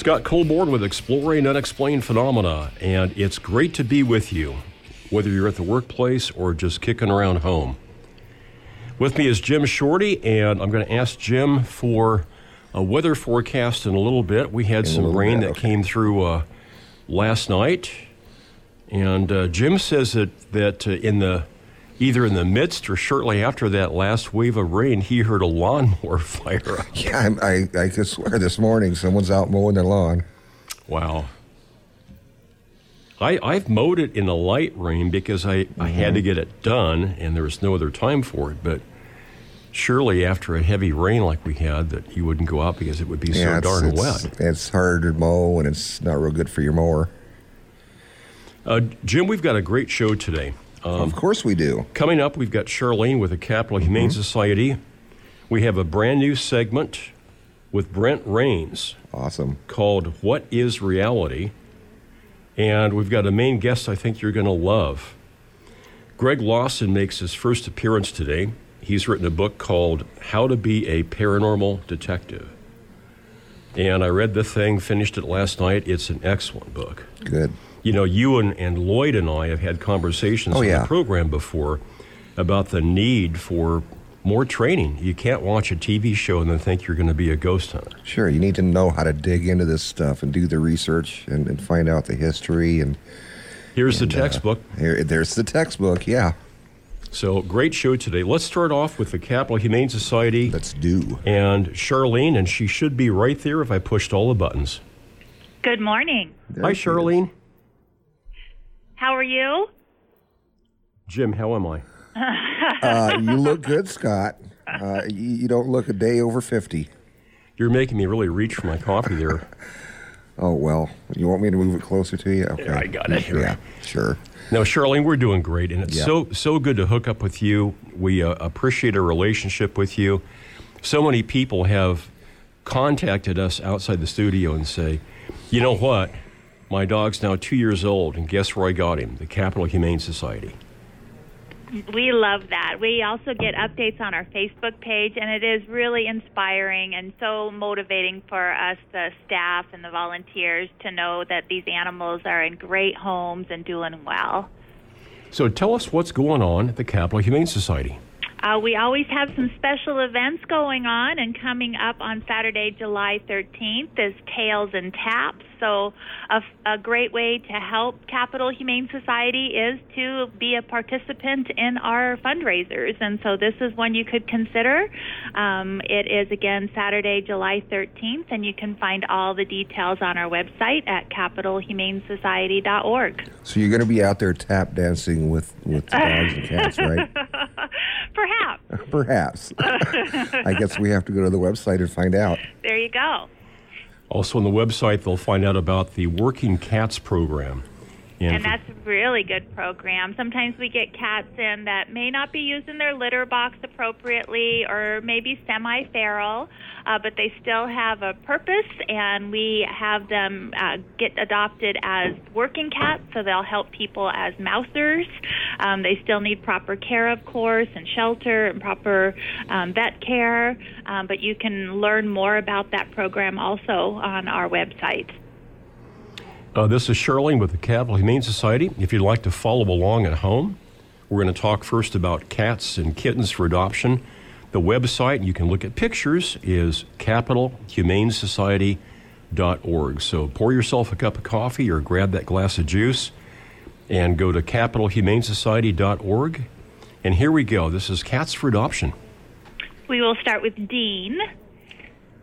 Scott Colborn with Exploring Unexplained Phenomena, and it's great to be with you, whether you're at the workplace or just kicking around home. With me is Jim Shorty, and I'm going to ask Jim for a weather forecast in a little bit. We had some rain that came through uh, last night, and uh, Jim says that that uh, in the either in the midst or shortly after that last wave of rain, he heard a lawnmower fire up. Yeah, I, I, I could swear this morning someone's out mowing their lawn. Wow. I, I've mowed it in a light rain because I, I had Mm-hmm. to get it done and there was no other time for it. But surely after a heavy rain like we had, that you wouldn't go out because it would be so yeah, it's, darn it's, wet. It's hard to mow and it's not real good for your mower. Uh, Jim, we've got a great show today. Um, of course we do. Coming up, we've got Charlene with the Capital Humane Mm-hmm. Society. We have a brand new segment with Brent Rains. Awesome. called What is Reality? And we've got a main guest I think you're going to love. Greg Lawson makes his first appearance today. He's written a book called How to Be a Paranormal Detective. And I read the thing, finished it last night. It's an excellent book. Good. You know, you and, and Lloyd and I have had conversations Oh, on the program before about the need for more training. You can't watch a TV show and then think you're going to be a ghost hunter. Sure, you need to know how to dig into this stuff and do the research and, and find out the history. And Here's the And, uh, textbook. here, there's the textbook. Yeah, So great show today. Let's start off with the Capital Humane Society let's do. and Charlene, and she should be right there if I pushed all the buttons. Good morning. There Hi, Charlene. is. Charlene. How are you? Jim, how am I? Uh, you look good, Scott. Uh, you, you don't look a day over 50. You're making me really reach for my coffee there. Oh, well, you want me to move it closer to you? Okay. I got it here. Yeah, sure. No, Charlene, we're doing great, and it's Yeah. so so good to hook up with you. We uh, appreciate our relationship with you. So many people have contacted us outside the studio and say, "You know what? My dog's now two years old, and guess where I got him? The Capital Humane Society." We love that. We also get updates on our Facebook page, and it is really inspiring and so motivating for us, the staff and the volunteers, to know that these animals are in great homes and doing well. So tell us what's going on at the Capital Humane Society. Uh, we always have some special events going on, and coming up on Saturday, July 13th, is Tails and Taps. So, a, a great way to help Capital Humane Society is to be a participant in our fundraisers. And so, this is one you could consider. Um, it is again Saturday, July 13th, and you can find all the details on our website at capitalhumanesociety.org. So you're going to be out there tap dancing with, with the dogs and cats, right? Perhaps. Perhaps. I guess we have to go to the website and find out. There you go. Also on the website, they'll find out about the Working Cats program. And that's a really good program. Sometimes we get cats in that may not be using their litter box appropriately or maybe semi feral, uh, but they still have a purpose, and we have them uh, get adopted as working cats, so they'll help people as mousers. Um, they still need proper care, of course, and shelter and proper um, vet care, um, but you can learn more about that program also on our website. Uh, this is Charlene with the Capital Humane Society. If you'd like to follow along at home, we're going to talk first about cats and kittens for adoption. The website, you can look at pictures, is capitalhumanesociety.org. So pour yourself a cup of coffee or grab that glass of juice and go to capitalhumanesociety.org. And here we go. This is Cats for Adoption. We will start with Dean.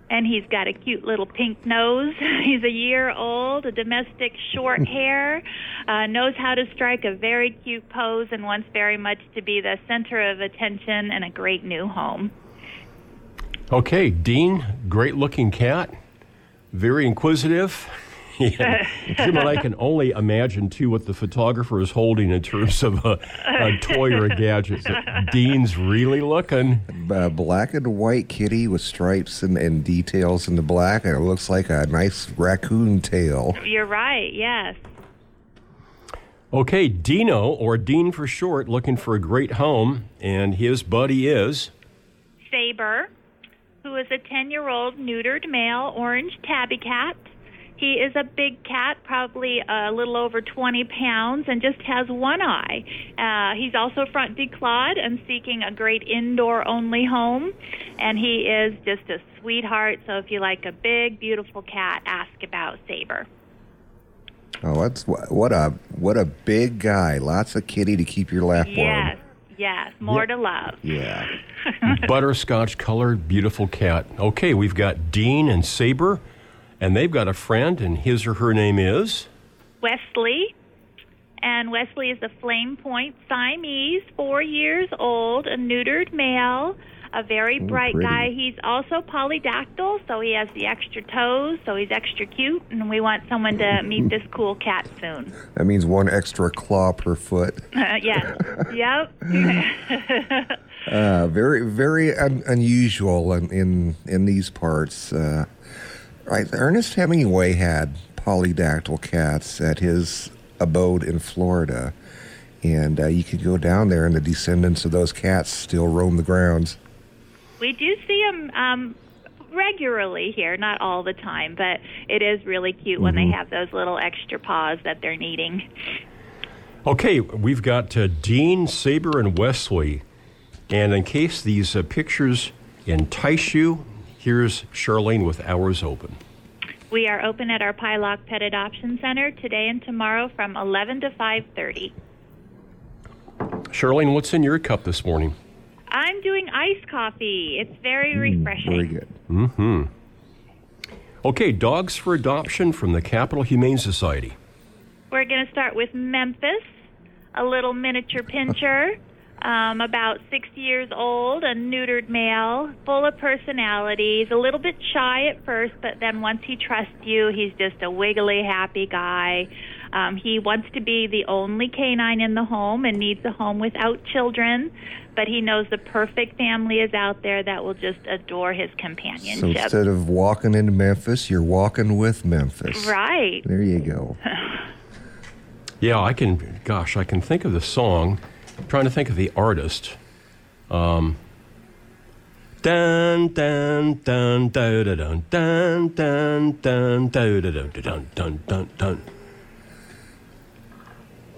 And he's got a cute little pink nose. He's a year old, a domestic short hair, uh, knows how to strike a very cute pose, and wants very much to be the center of attention and a great new home. Okay, Dean, great looking cat, very inquisitive. Yeah. Jim and I can only imagine, too, what the photographer is holding in terms of a, a toy or a gadget. Dean's really looking. Uh, black and white kitty with stripes and, and details in the black, and it looks like a nice raccoon tail. You're right, yes. Okay, Dino, or Dean for short, looking for a great home, and his buddy is. Saber, who is a 10 year old neutered male orange tabby cat. He is a big cat, probably a little over 20 pounds, and just has one eye. Uh, he's also front declawed and seeking a great indoor only home. And he is just a sweetheart. So if you like a big, beautiful cat, ask about Saber. Oh, that's what a what a big guy. Lots of kitty to keep your lap warm. Yes, yes, more to love. Yeah. Butterscotch colored, beautiful cat. Okay, we've got Dean and Saber, and they've got a friend, and his or her name is. Wesley. And Wesley is a Flame Point Siamese, four years old, a neutered male, a very bright pretty. guy. He's also polydactyl, so he has the extra toes, so he's extra cute, and we want someone to meet this cool cat soon. That means one extra claw per foot. Uh, yes. yep. Uh, very, very un- unusual in, in in these parts. Uh, right, Ernest Hemingway had polydactyl cats at his abode in Florida, and uh, you could go down there, and the descendants of those cats still roam the grounds. we do see them um, regularly here, not all the time, but it is really cute when they have those little extra paws that they're needing. Okay, we've got uh, Dean, Saber, and Wesley. And in case these uh, pictures entice you, here's Charlene with Hours Open. We are open at our Pieloch Pet Adoption Center today and tomorrow from 11 to 5:30. Charlene, what's in your cup this morning? I'm doing iced coffee. It's very refreshing. Very good. Mm-hmm. Okay, Dogs for Adoption from the Capital Humane Society. We're going to start with Memphis, a little miniature pinscher, um, about six years old, a neutered male, full of personality. He's a little bit shy at first, but then once he trusts you, he's just a wiggly, happy guy. Um, he wants to be the only canine in the home and needs a home without children, but he knows the perfect family is out there that will just adore his companionship. So instead of walking into Memphis, you're walking with Memphis. right. There you go. Yeah, I can, gosh, I can think of the song. I'm trying to think of the artist. Um, dun, dun, dun, dun, dun, dun, dun, dun, dun, dun, dun, dun, dun, dun.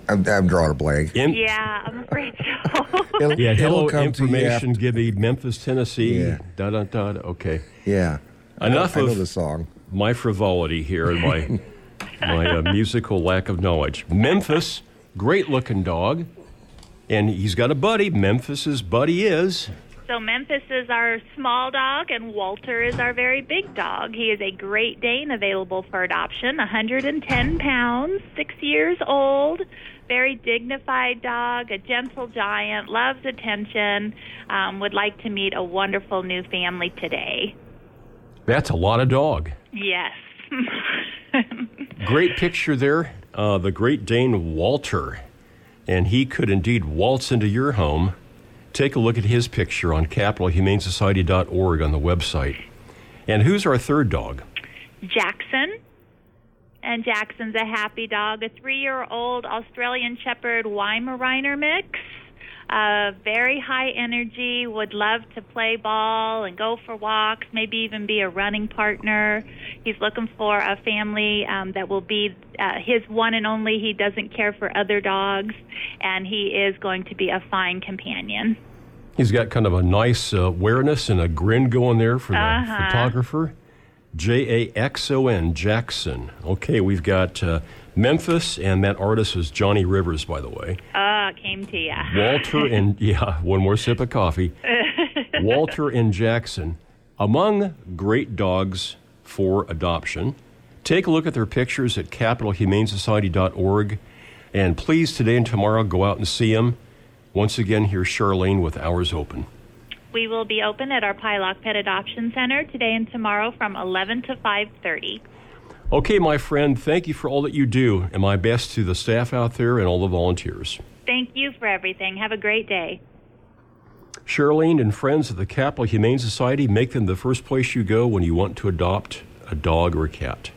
I'm, I'm drawing a blank. In- Yeah, I'm afraid so. It'll- Yeah, it'll hello, come information, after- give Memphis, Tennessee. Yeah. Da, da, da, da. Okay. Yeah. I know- Enough I know of- the song. My frivolity here and my, my uh, musical lack of knowledge. Memphis, great looking dog. And he's got a buddy. Memphis's buddy is. So Memphis is our small dog, and Walter is our very big dog. He is a Great Dane available for adoption, 110 pounds, six years old, very dignified dog, a gentle giant, loves attention, um, would like to meet a wonderful new family today. That's a lot of dog. Yes. Great picture there. Uh, the Great Dane Walter. And he could indeed waltz into your home. Take a look at his picture on capitalhumanesociety.org on the website. And who's our third dog? Jackson. And Jackson's a happy dog, a three year old Australian Shepherd Weimaraner mix. Uh, very high energy, would love to play ball and go for walks, maybe even be a running partner. He's looking for a family um, that will be uh, his one and only. He doesn't care for other dogs, and he is going to be a fine companion. He's got kind of a nice uh, awareness and a grin going there for the Uh-huh. photographer. J A X O N, Jackson. Okay, we've got uh, Memphis, and that artist was Johnny Rivers, by the way. Uh, came to ya. Walter and, yeah, one more sip of coffee. Walter and Jackson, among great dogs for adoption. Take a look at their pictures at capitalhumanesociety.org. And please, today and tomorrow, go out and see them. Once again, here's Charlene with Hours Open. We will be open at our Pieloch Pet Adoption Center today and tomorrow from 11 to 5:30. Okay, my friend, thank you for all that you do, and my best to the staff out there and all the volunteers. Thank you for everything. Have a great day. Charlene and friends of the Capital Humane Society make them the first place you go when you want to adopt a dog or a cat.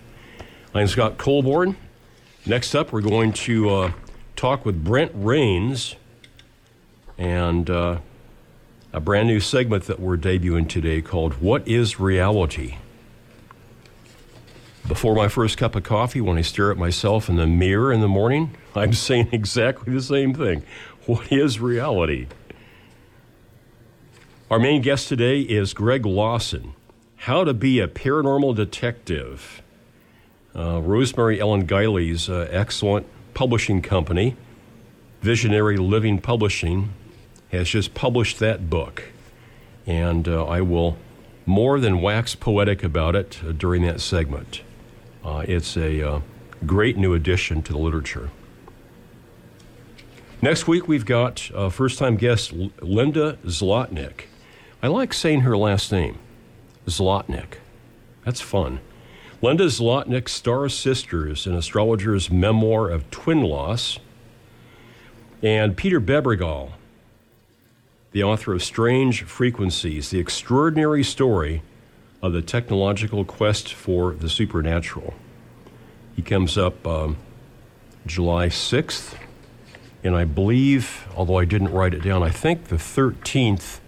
I'm Scott Colborn. Next up, we're going to uh, talk with Brent Rains and uh, a brand new segment that we're debuting today called What is Reality? Before my first cup of coffee, when I stare at myself in the mirror in the morning, I'm saying exactly the same thing. What is reality? Our main guest today is Greg Lawson. How to be a paranormal detective. Uh, Rosemary Ellen Guiley's uh, excellent publishing company, Visionary Living Publishing, has just published that book. And uh, I will more than wax poetic about it uh, during that segment. Uh, it's a uh, great new addition to the literature. Next week, we've got uh, first time guest Linda Zlotnick. I like saying her last name, Zlotnick. That's fun. Linda Zlotnick, Star Sisters, an astrologer's memoir of twin loss. And Peter Bebergal, the author of Strange Frequencies, the extraordinary story of the technological quest for the supernatural. He comes up um, July 6th, and I believe, although I didn't write it down, I think the 13th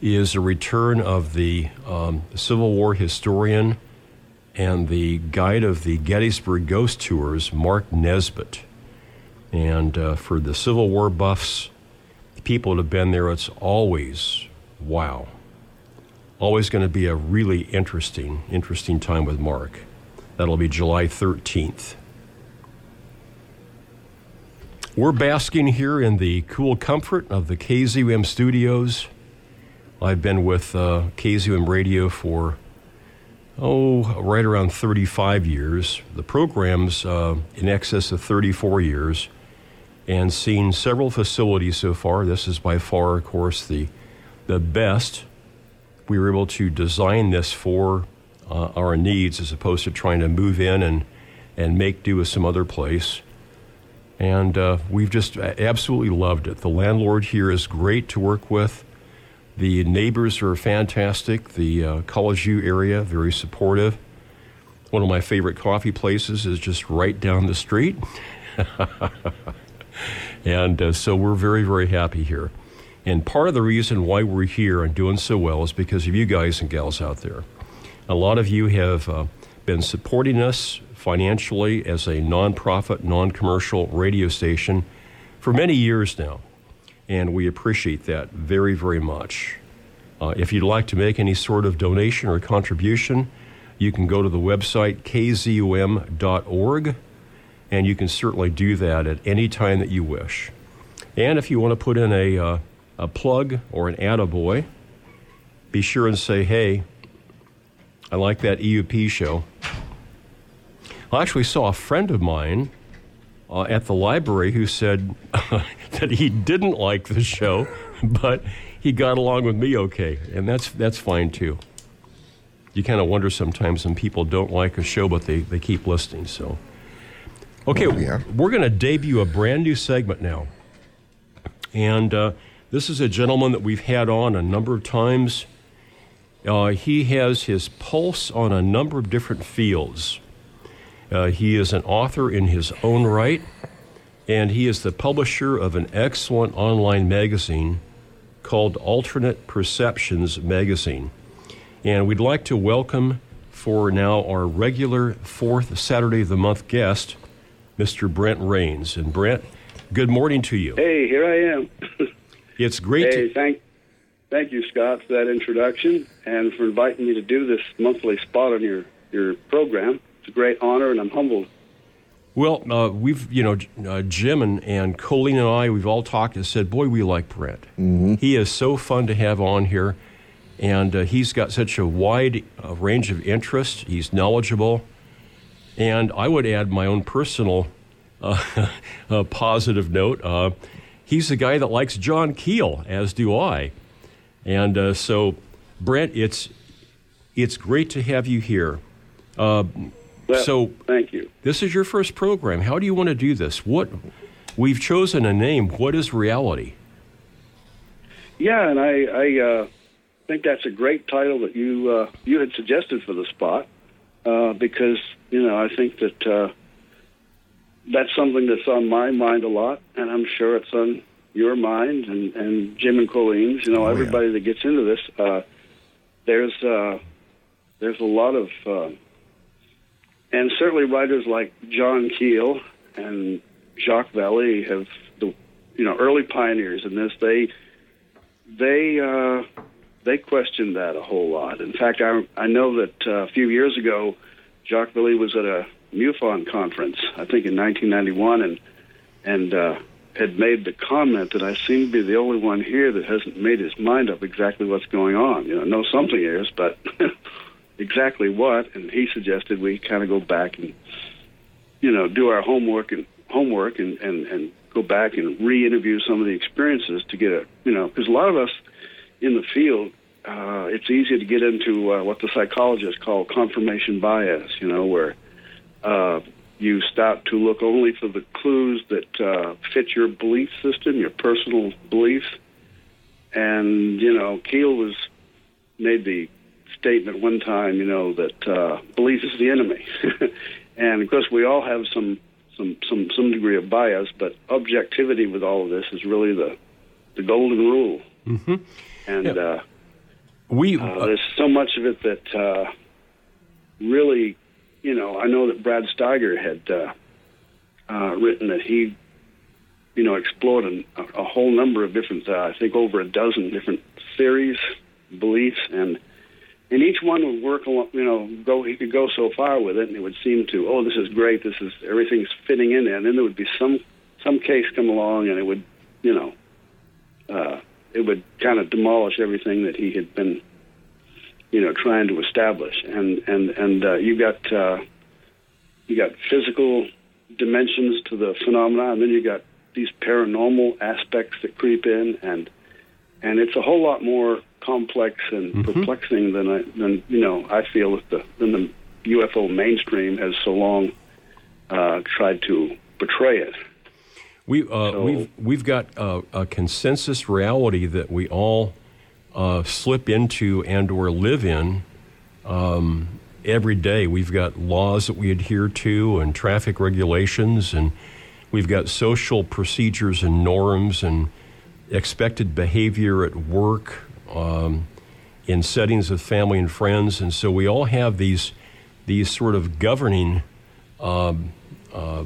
is a return of the um, Civil War historian and the guide of the Gettysburg Ghost Tours, Mark Nesbitt. And uh, for the Civil War buffs, people that have been there, it's always wow. Always going to be a really interesting, interesting time with Mark. That'll be July 13th. We're basking here in the cool comfort of the KZUM studios. I've been with uh, KZUM radio for, oh, right around 35 years. The program's uh, in excess of 34 years and seen several facilities so far. This is by far, of course, the, the best. We were able to design this for uh, our needs as opposed to trying to move in and, and make do with some other place. And uh, we've just absolutely loved it. The landlord here is great to work with. The neighbors are fantastic. The uh, College View area, very supportive. One of my favorite coffee places is just right down the street. And uh, so we're very, very happy here. And part of the reason why we're here and doing so well is because of you guys and gals out there. A lot of you have uh, been supporting us financially as a nonprofit, non commercial radio station for many years now. And we appreciate that very, very much. Uh, if you'd like to make any sort of donation or contribution, you can go to the website kzum.org and you can certainly do that at any time that you wish. And if you want to put in a, uh, a plug or an attaboy, be sure and say, hey, I like that EUP show. I actually saw a friend of mine uh, at the library who said that he didn't like the show, but he got along with me okay, and that's that's fine too. You kind of wonder sometimes when people don't like a show, but they, they keep listening. So Okay, oh, yeah. we're going to debut a brand new segment now. And uh, this is a gentleman that we've had on a number of times. Uh, he has his pulse on a number of different fields. Uh, he is an author in his own right, and he is the publisher of an excellent online magazine called Alternate Perceptions Magazine. And we'd like to welcome for now our regular fourth Saturday of the month guest, Mr. Brent Rains. And Brent, good morning to you. Hey, here I am. It's great hey, to. Thank, thank you, Scott, for that introduction and for inviting me to do this monthly spot on your, your program. It's a great honor, and I'm humbled. Well, uh, we've, you know, uh, Jim and, and Colleen and I, we've all talked and said, boy, we like Brent. Mm-hmm. He is so fun to have on here, and uh, he's got such a wide uh, range of interests. He's knowledgeable. And I would add my own personal uh, positive note. He's the guy that likes John Keel, as do I. And uh, so, Brent, it's it's great to have you here. Uh, well, so, thank you. This is your first program. How do you want to do this? What we've chosen a name. What is reality? Yeah, and I, I uh, think that's a great title that you uh, you had suggested for the spot uh, because you know I think that uh, that's something that's on my mind a lot, and I'm sure it's on your mind and, and Jim and Colleen's. You know, oh, everybody yeah. that gets into this. Uh, there's uh, there's a lot of uh, and certainly writers like John Keel and Jacques Vallée have the you know early pioneers in this. They they uh, they questioned that a whole lot. In fact, I I know that uh, a few years ago, Jacques Vallée was at a MUFON conference, I think in 1991, and and uh, had made the comment that I seem to be the only one here that hasn't made his mind up exactly what's going on. You know, know something is, but exactly what. And he suggested we kind of go back and you know do our homework and homework and and and go back and re-interview some of the experiences to get a you know because a lot of us in the field uh, it's easy to get into uh, what the psychologists call confirmation bias you know where uh, you start to look only for the clues that uh, fit your belief system your personal beliefs and you know Keel was made the statement one time you know that uh, belief is the enemy and of course we all have some some some some degree of bias, but objectivity with all of this is really the the golden rule. Mm-hmm. And yeah. uh, we uh, there's so much of it that uh, really, you know, I know that Brad Steiger had uh, uh, written that he, you know, explored a, a whole number of different, uh, I think, over a dozen different theories, beliefs, and and each one would work you know, go, he could go so far with it and it would seem to, oh, this is great, this is, everything's fitting in there. And then there would be some, some case come along and it would, you know, uh, it would kind of demolish everything that he had been, you know, trying to establish. And, and, and, uh, you got, uh, you got physical dimensions to the phenomena and then you got these paranormal aspects that creep in and, and it's a whole lot more complex and mm-hmm. perplexing than I than you know I feel that the than the UFO mainstream has so long uh, tried to portray it. We uh, so, we've we've got a, a, consensus reality that we all uh, slip into and or live in um, every day. We've got laws that we adhere to and traffic regulations, and we've got social procedures and norms and expected behavior at work, um, in settings of family and friends, and so we all have these these sort of governing um, uh,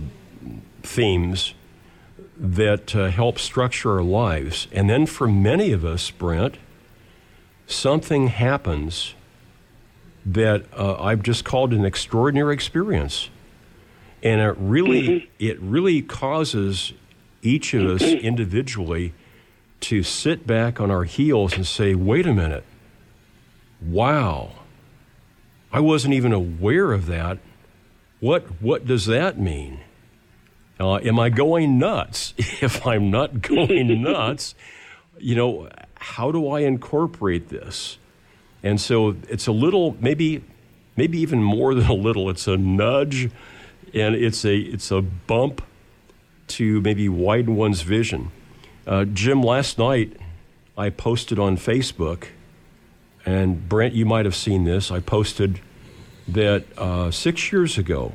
themes that uh, help structure our lives. And then for many of us, Brent, something happens that uh, I've just called an extraordinary experience, and it really mm-hmm. it really causes each of us individually to sit back on our heels and say, wait a minute, wow, I wasn't even aware of that. What, what does that mean? Uh, am I going nuts? if I'm not going nuts, you know, how do I incorporate this? And so it's a little, maybe, maybe even more than a little. It's a nudge, and it's a it's a bump to maybe widen one's vision. Uh, Jim, last night I posted on Facebook, and Brent, you might have seen this. I posted that uh, six years ago,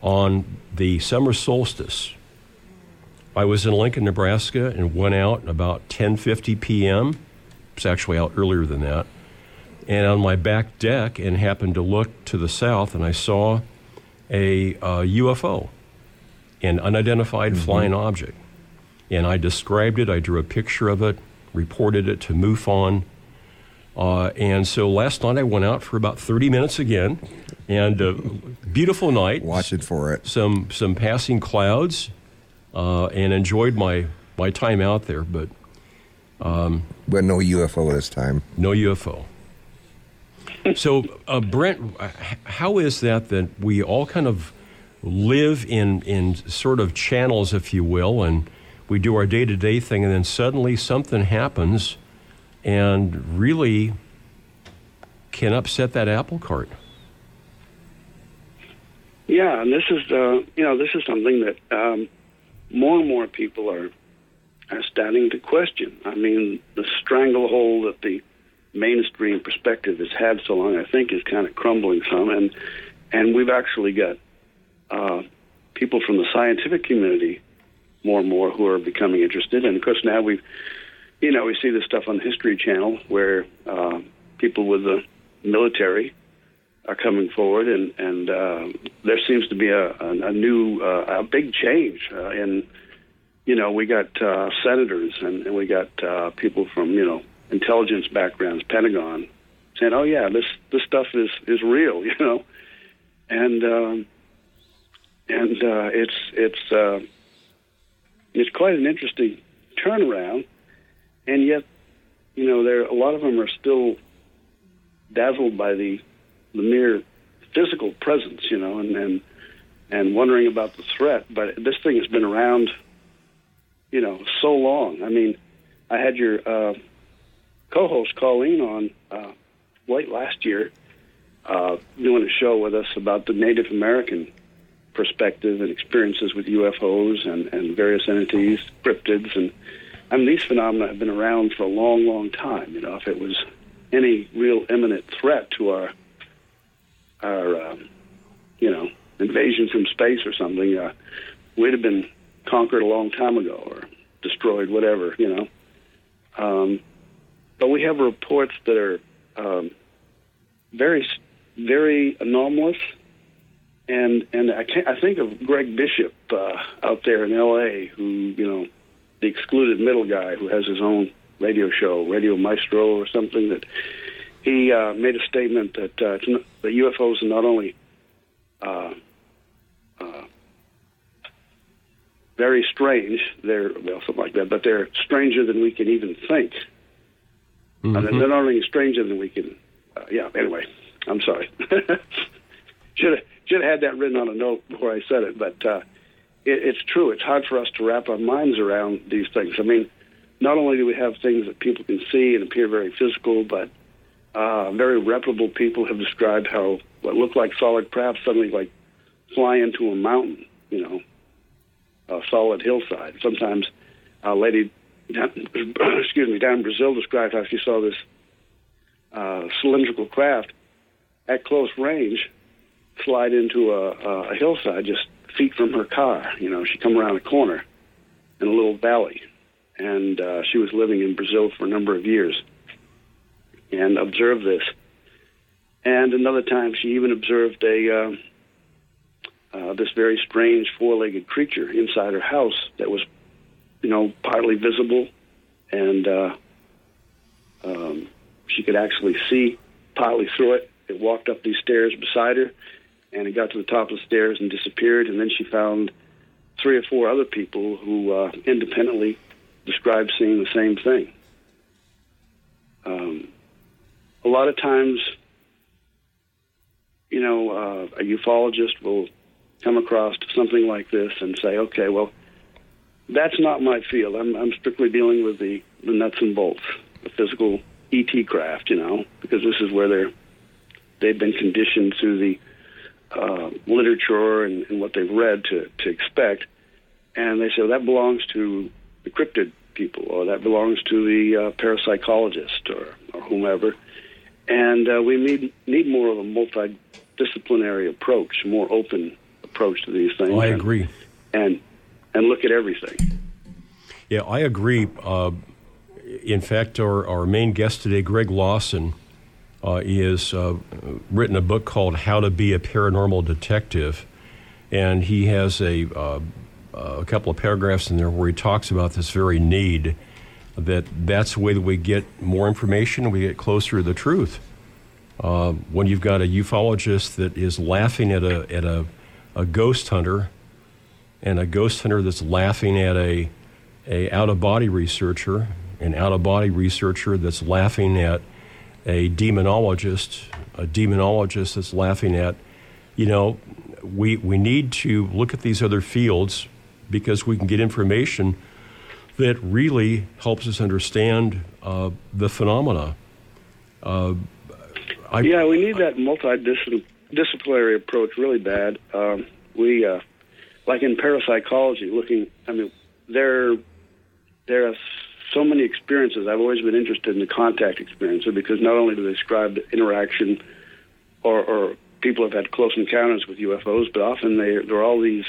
on the summer solstice, I was in Lincoln, Nebraska, and went out about 10:50 p.m. It's actually out earlier than that. And on my back deck, and happened to look to the south, and I saw a uh, UFO, an unidentified mm-hmm. flying object and I described it. I drew a picture of it, reported it to MUFON. Uh, and so last night I went out for about 30 minutes again, and uh, beautiful night. Watching for it. Some some passing clouds, uh, and enjoyed my my time out there. But um, but no UFO this time. No UFO. So uh, Brent, how is that that we all kind of live in in sort of channels, if you will, and we do our day to day thing, and then suddenly something happens and really can upset that apple cart. Yeah, and this is uh, you know this is something that um, more and more people are are starting to question. I mean, the stranglehold that the mainstream perspective has had so long, I think, is kind of crumbling some, and and we've actually got uh, people from the scientific community more and more who are becoming interested. And of course, now we've you know, we see this stuff on the History Channel where uh, people with the military are coming forward, and and uh, there seems to be a a, a new uh, a big change uh. You know, we got uh, senators and, and we got uh, people from you know intelligence backgrounds, Pentagon, saying, "Oh yeah, this this stuff is is real," you know, and um, and uh, it's it's uh, it's quite an interesting turnaround, and yet, you know, there a lot of them are still dazzled by the the mere physical presence, you know, and and and wondering about the threat. But this thing has been around, you know, so long. I mean, I had your uh, co-host Colleen on uh, late last year, uh, doing a show with us about the Native American perspective and experiences with UFOs and, and various entities, cryptids, and I mean these phenomena have been around for a long, long time. You know, if it was any real imminent threat to our our um, you know invasion from space or something, uh, we'd have been conquered a long time ago or destroyed, whatever. You know, um, but we have reports that are um, very, very anomalous and and I, can't, I think of Greg Bishop uh, out there in L.A., who you know, the excluded middle guy who has his own radio show, Radio Misterioso or something. That he uh, made a statement that uh, the UFOs are not only uh, uh, very strange, they're well something like that, but they're stranger than we can even think. Mm-hmm. And they're not only stranger than we can. Uh, yeah. Anyway, I'm sorry. Should have should have had that written on a note before I said it, but uh, it, it's true. It's hard for us to wrap our minds around these things. I mean, not only do we have things that people can see and appear very physical, but uh, very reputable people have described how what looked like solid craft suddenly like fly into a mountain, you know, a solid hillside. Sometimes a lady, down, excuse me, down in Brazil described how she saw this uh, cylindrical craft at close range slide into a, a hillside just feet from her car. You know, she come around a corner in a little valley, and uh, she was living in Brazil for a number of years and observed this. And another time, she even observed a uh, uh, this very strange four-legged creature inside her house that was, you know, partly visible, and uh, um, she could actually see partly through it. It walked up these stairs beside her, and it got to the top of the stairs and disappeared. And then she found three or four other people who uh, independently described seeing the same thing. Um, a lot of times, you know, uh, a ufologist will come across something like this and say, okay, well, that's not my field. I'm, I'm strictly dealing with the, the nuts and bolts, the physical ET craft, you know, because this is where they're they've been conditioned through the uh, literature and, and, what they've read to, to expect. And they say well, that belongs to the cryptid people, or that belongs to the uh, parapsychologist, or, or whomever. And uh, we need need more of a multidisciplinary approach, more open approach to these things. Oh, I agree. And and look at everything. Yeah, I agree. Uh, in fact, our, our main guest today, Greg Lawson, uh, he has uh, written a book called How to Be a Paranormal Detective, and he has a, uh, a couple of paragraphs in there where he talks about this very need that that's the way that we get more information we get closer to the truth. Uh, when you've got a ufologist that is laughing at a at a, a ghost hunter, and a ghost hunter that's laughing at a a out of body researcher, an out of body researcher that's laughing at a demonologist, a demonologist that's laughing at, you know, we, we need to look at these other fields because we can get information that really helps us understand uh, the phenomena. Uh, I, yeah, we need that multidisciplinary approach really bad. Um, we, uh, like in parapsychology, looking, I mean, there, there are so many experiences. I've always been interested in the contact experiences because not only do they describe the interaction or, or people have had close encounters with UFOs, but often they, there are all these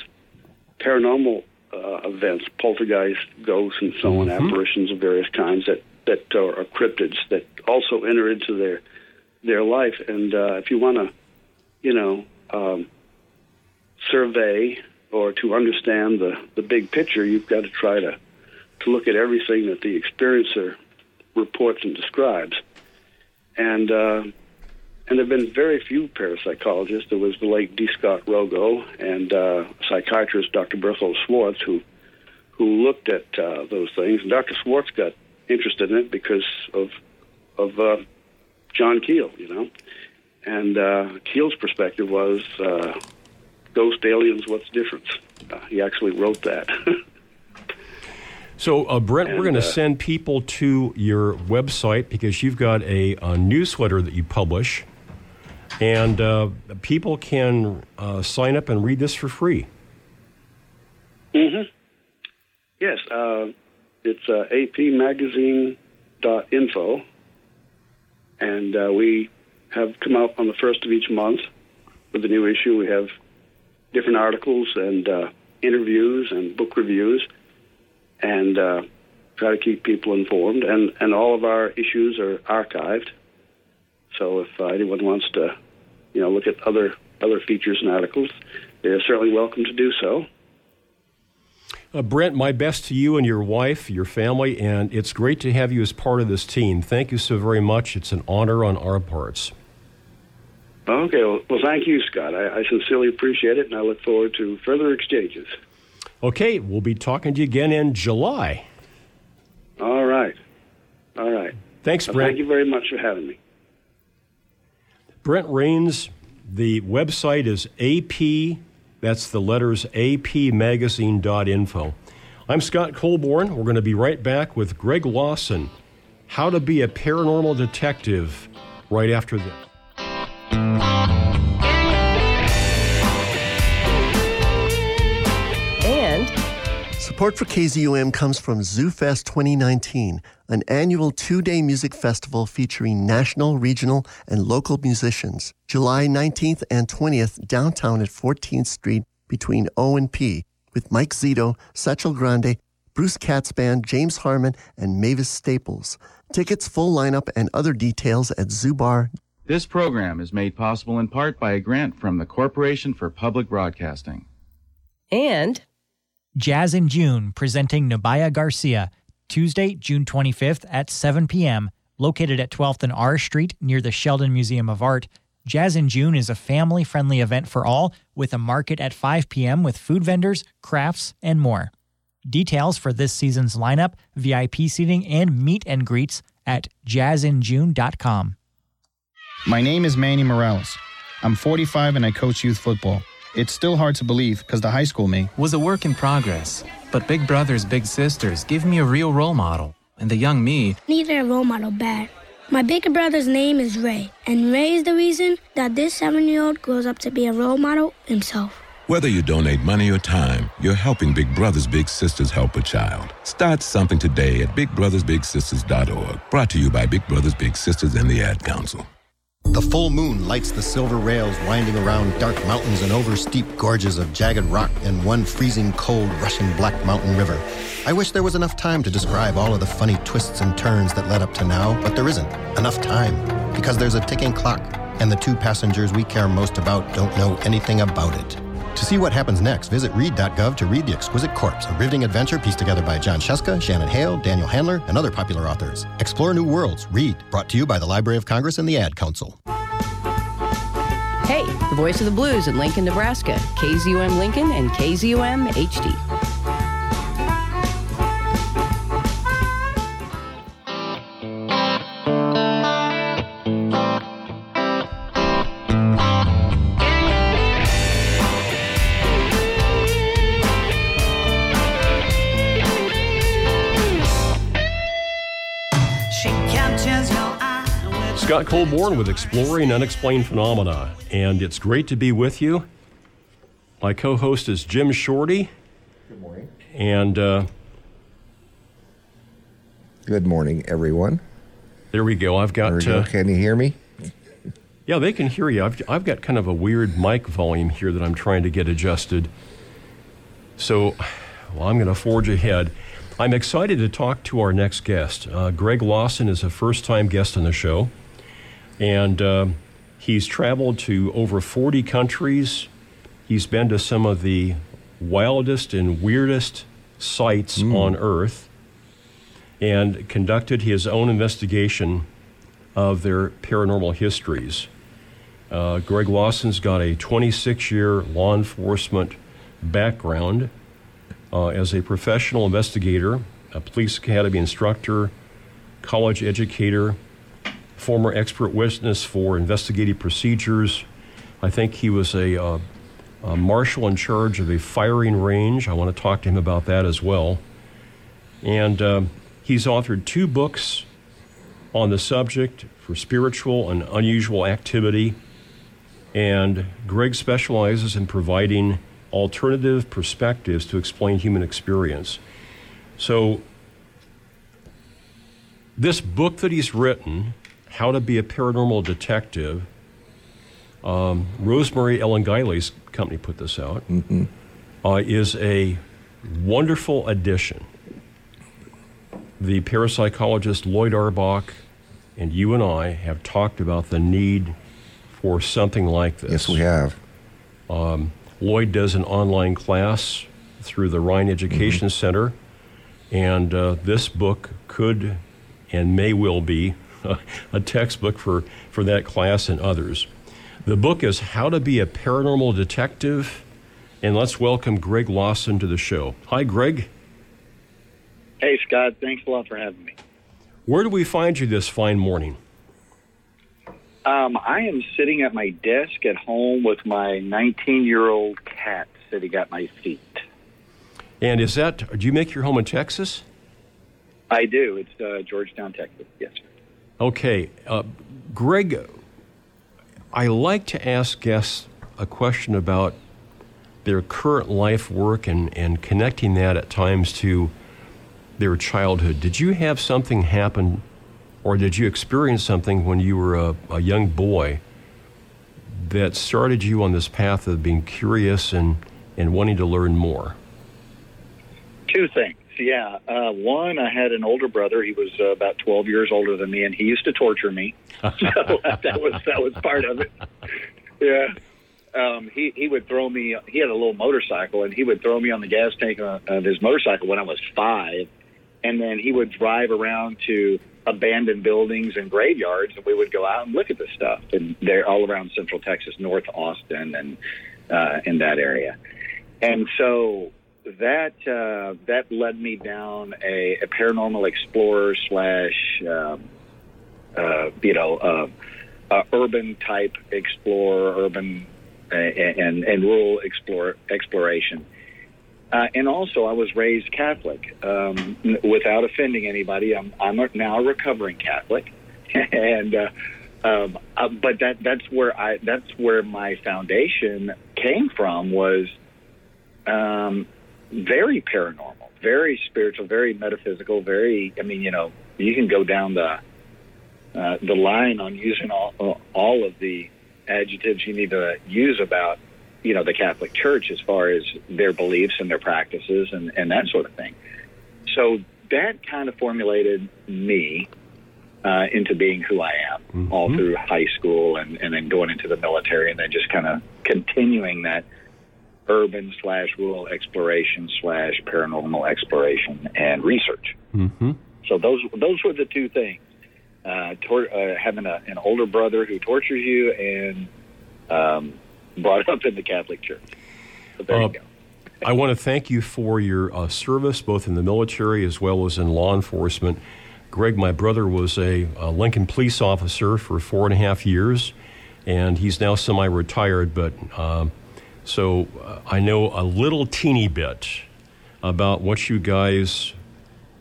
paranormal uh, events, poltergeist, ghosts, and so on, mm-hmm. apparitions of various kinds that, that are, are cryptids that also enter into their their life. And uh, if you want to you know, um, survey or to understand the, the big picture, you've got to try to, to look at everything that the experiencer reports and describes. And uh, and there have been very few parapsychologists. There was the late D. Scott Rogo and uh, psychiatrist Dr. Berthold Schwarz who who looked at uh, those things. And Dr. Schwarz got interested in it because of of uh, John Keel, you know. And uh, Keel's perspective was uh, ghost aliens. What's the difference? Uh, he actually wrote that. So, uh, Brent, And, we're going to uh, send people to your website because you've got a, a newsletter that you publish, and uh, people can uh, sign up and read this for free. Mhm. yes, uh, it's uh, apmagazine.info, and uh, we have come out on the first of each month with a new issue. We have different articles and uh, interviews and book reviews, and uh, try to keep people informed. And, and all of our issues are archived. So if uh, anyone wants to, you know, look at other other features and articles, they're certainly welcome to do so. Uh, Brent, my best to you and your wife, your family, and it's great to have you as part of this team. Thank you so very much. It's an honor on our parts. Okay, well, well thank you, Scott. I, I sincerely appreciate it, and I look forward to further exchanges. Okay, we'll be talking to you again in July. All right. All right. Thanks, Well, Brent. thank you very much for having me. Brent Rains, the website is AP, that's the letters apmagazine.info. I'm Scott Colborn. We're going to be right back with Greg Lawson, How to Be a Paranormal Detective, right after this. And Support for KZUM comes from ZooFest 2019, an annual two day music festival featuring national, regional, and local musicians. July 19th and 20th, downtown at 14th Street between O and P, with Mike Zito, Satchel Grande, Bruce Katz Band, James Harman, and Mavis Staples. Tickets, full lineup, and other details at Zubar. This program is made possible in part by a grant from the Corporation for Public Broadcasting. and Jazz in June presenting Nabaya Garcia, Tuesday, June 25th at 7 p.m., located at 12th and R Street near the Sheldon Museum of Art. Jazz in June is a family friendly event for all with a market at 5 p.m. with food vendors, crafts, and more. Details for this season's lineup, VIP seating, and meet and greets at jazzinjune.com. My name is Manny Morales. I'm 45 and I coach youth football. It's still hard to believe because the high school me was a work in progress. But Big Brothers Big Sisters give me a real role model. And the young me needed a role model bad. My bigger brother's name is Ray, and Ray is the reason that this seven year old grows up to be a role model himself. Whether you donate money or time, you're helping Big Brothers Big Sisters help a child. Start something today at bigbrothersbigsisters.org. Brought to you by Big Brothers Big Sisters and the Ad Council. The full moon lights the silver rails winding around dark mountains and over steep gorges of jagged rock and one freezing cold rushing black mountain river. I wish there was enough time to describe all of the funny twists and turns that led up to now, but there isn't enough time because there's a ticking clock and the two passengers we care most about don't know anything about it. To see what happens next, visit read.gov to read The Exquisite Corpse, a riveting adventure pieced together by Jon Scieszka, Shannon Hale, Daniel Handler, and other popular authors. Explore new worlds. Read. Brought to you by the Library of Congress and the Ad Council. hey, the voice of the blues in Lincoln, Nebraska, KZUM Lincoln and KZUM HD. Scott Colborn with Exploring Unexplained Phenomena, and it's great to be with you. My co host is Jim Shorty. Good morning. And uh, Good morning, everyone. there we go. I've got. go. Uh, Can you hear me? yeah, they can hear you. I've, I've got kind of a weird mic volume here that I'm trying to get adjusted. So, well, I'm going to forge ahead. I'm excited to talk to our next guest. Uh, Greg Lawson is a first time guest on the show, and uh, He's traveled to over 40 countries. He's been to some of the wildest and weirdest sites on Earth and conducted his own investigation of their paranormal histories. Uh, Greg Lawson's got a 26 year law enforcement background uh, as a professional investigator, a police academy instructor, college educator, former expert witness for investigative procedures. I think he was a, uh, a marshal in charge of a firing range. I want to talk to him about that as well. And um, he's authored two books on the subject for spiritual and unusual activity. And Greg specializes in providing alternative perspectives to explain human experience. So, this book that he's written, How to Be a Paranormal Detective, um, Rosemary Ellen Guiley's company put this out, uh, is a wonderful addition. The parapsychologist Loyd Auerbach and you and I have talked about the need for something like this. Yes, we have. Um, Lloyd does an online class through the Rhine Education Center, and uh, this book could and may will be a textbook for, for that class and others. The book is How to Be a Paranormal Detective, and let's welcome Greg Lawson to the show. Hi, Greg. Hey, Scott. Thanks a lot for having me. Where do we find you this fine morning? Um, I am sitting at my desk at home with my 19 year old cat sitting at my feet. And is that, do you make your home in Texas? I do. It's uh, Georgetown, Texas. Yes, sir. Okay. Uh, Greg, I like to ask guests a question about their current life work and, and connecting that at times to their childhood. Did you have something happen or did you experience something when you were a, a young boy that started you on this path of being curious and, and wanting to learn more? Two things. Yeah. Uh, one, I had an older brother. He was uh, about 12 years older than me, and he used to torture me. so that was that was part of it. Yeah. Um, he he would throw me. He had a little motorcycle, and he would throw me on the gas tank of, his motorcycle when I was five, and then he would drive around to abandoned buildings and graveyards, and we would go out and look at the stuff. And they're all around Central Texas, North Austin, and uh, in that area. And so that uh, that led me down a, a paranormal explorer slash um, uh, you know uh, urban type explorer, urban and and rural explore, exploration. Uh, and also, I was raised Catholic. Um, without offending anybody, I'm I'm now a recovering Catholic, and uh, um, uh, but that that's where I that's where my foundation came from was um, very paranormal, very spiritual, very metaphysical, very. I mean, you know, you can go down the uh, the line on using all all of the adjectives you need to use about you know the Catholic Church as far as their beliefs and their practices and and that sort of thing. So that kind of formulated me uh, into being who I am all through high school and and then going into the military and then just kind of continuing that urban slash rural exploration slash paranormal exploration and research. Mm-hmm. So those those were the two things: uh, tor- uh, having a, an older brother who tortures you, and um, brought up in the Catholic Church. So there Uh, you go. I want to thank you for your uh, service, both in the military as well as in law enforcement. Greg, my brother, was a, a Lincoln police officer for four and a half years, and he's now semi retired. But um, so uh, I know a little teeny bit about what you guys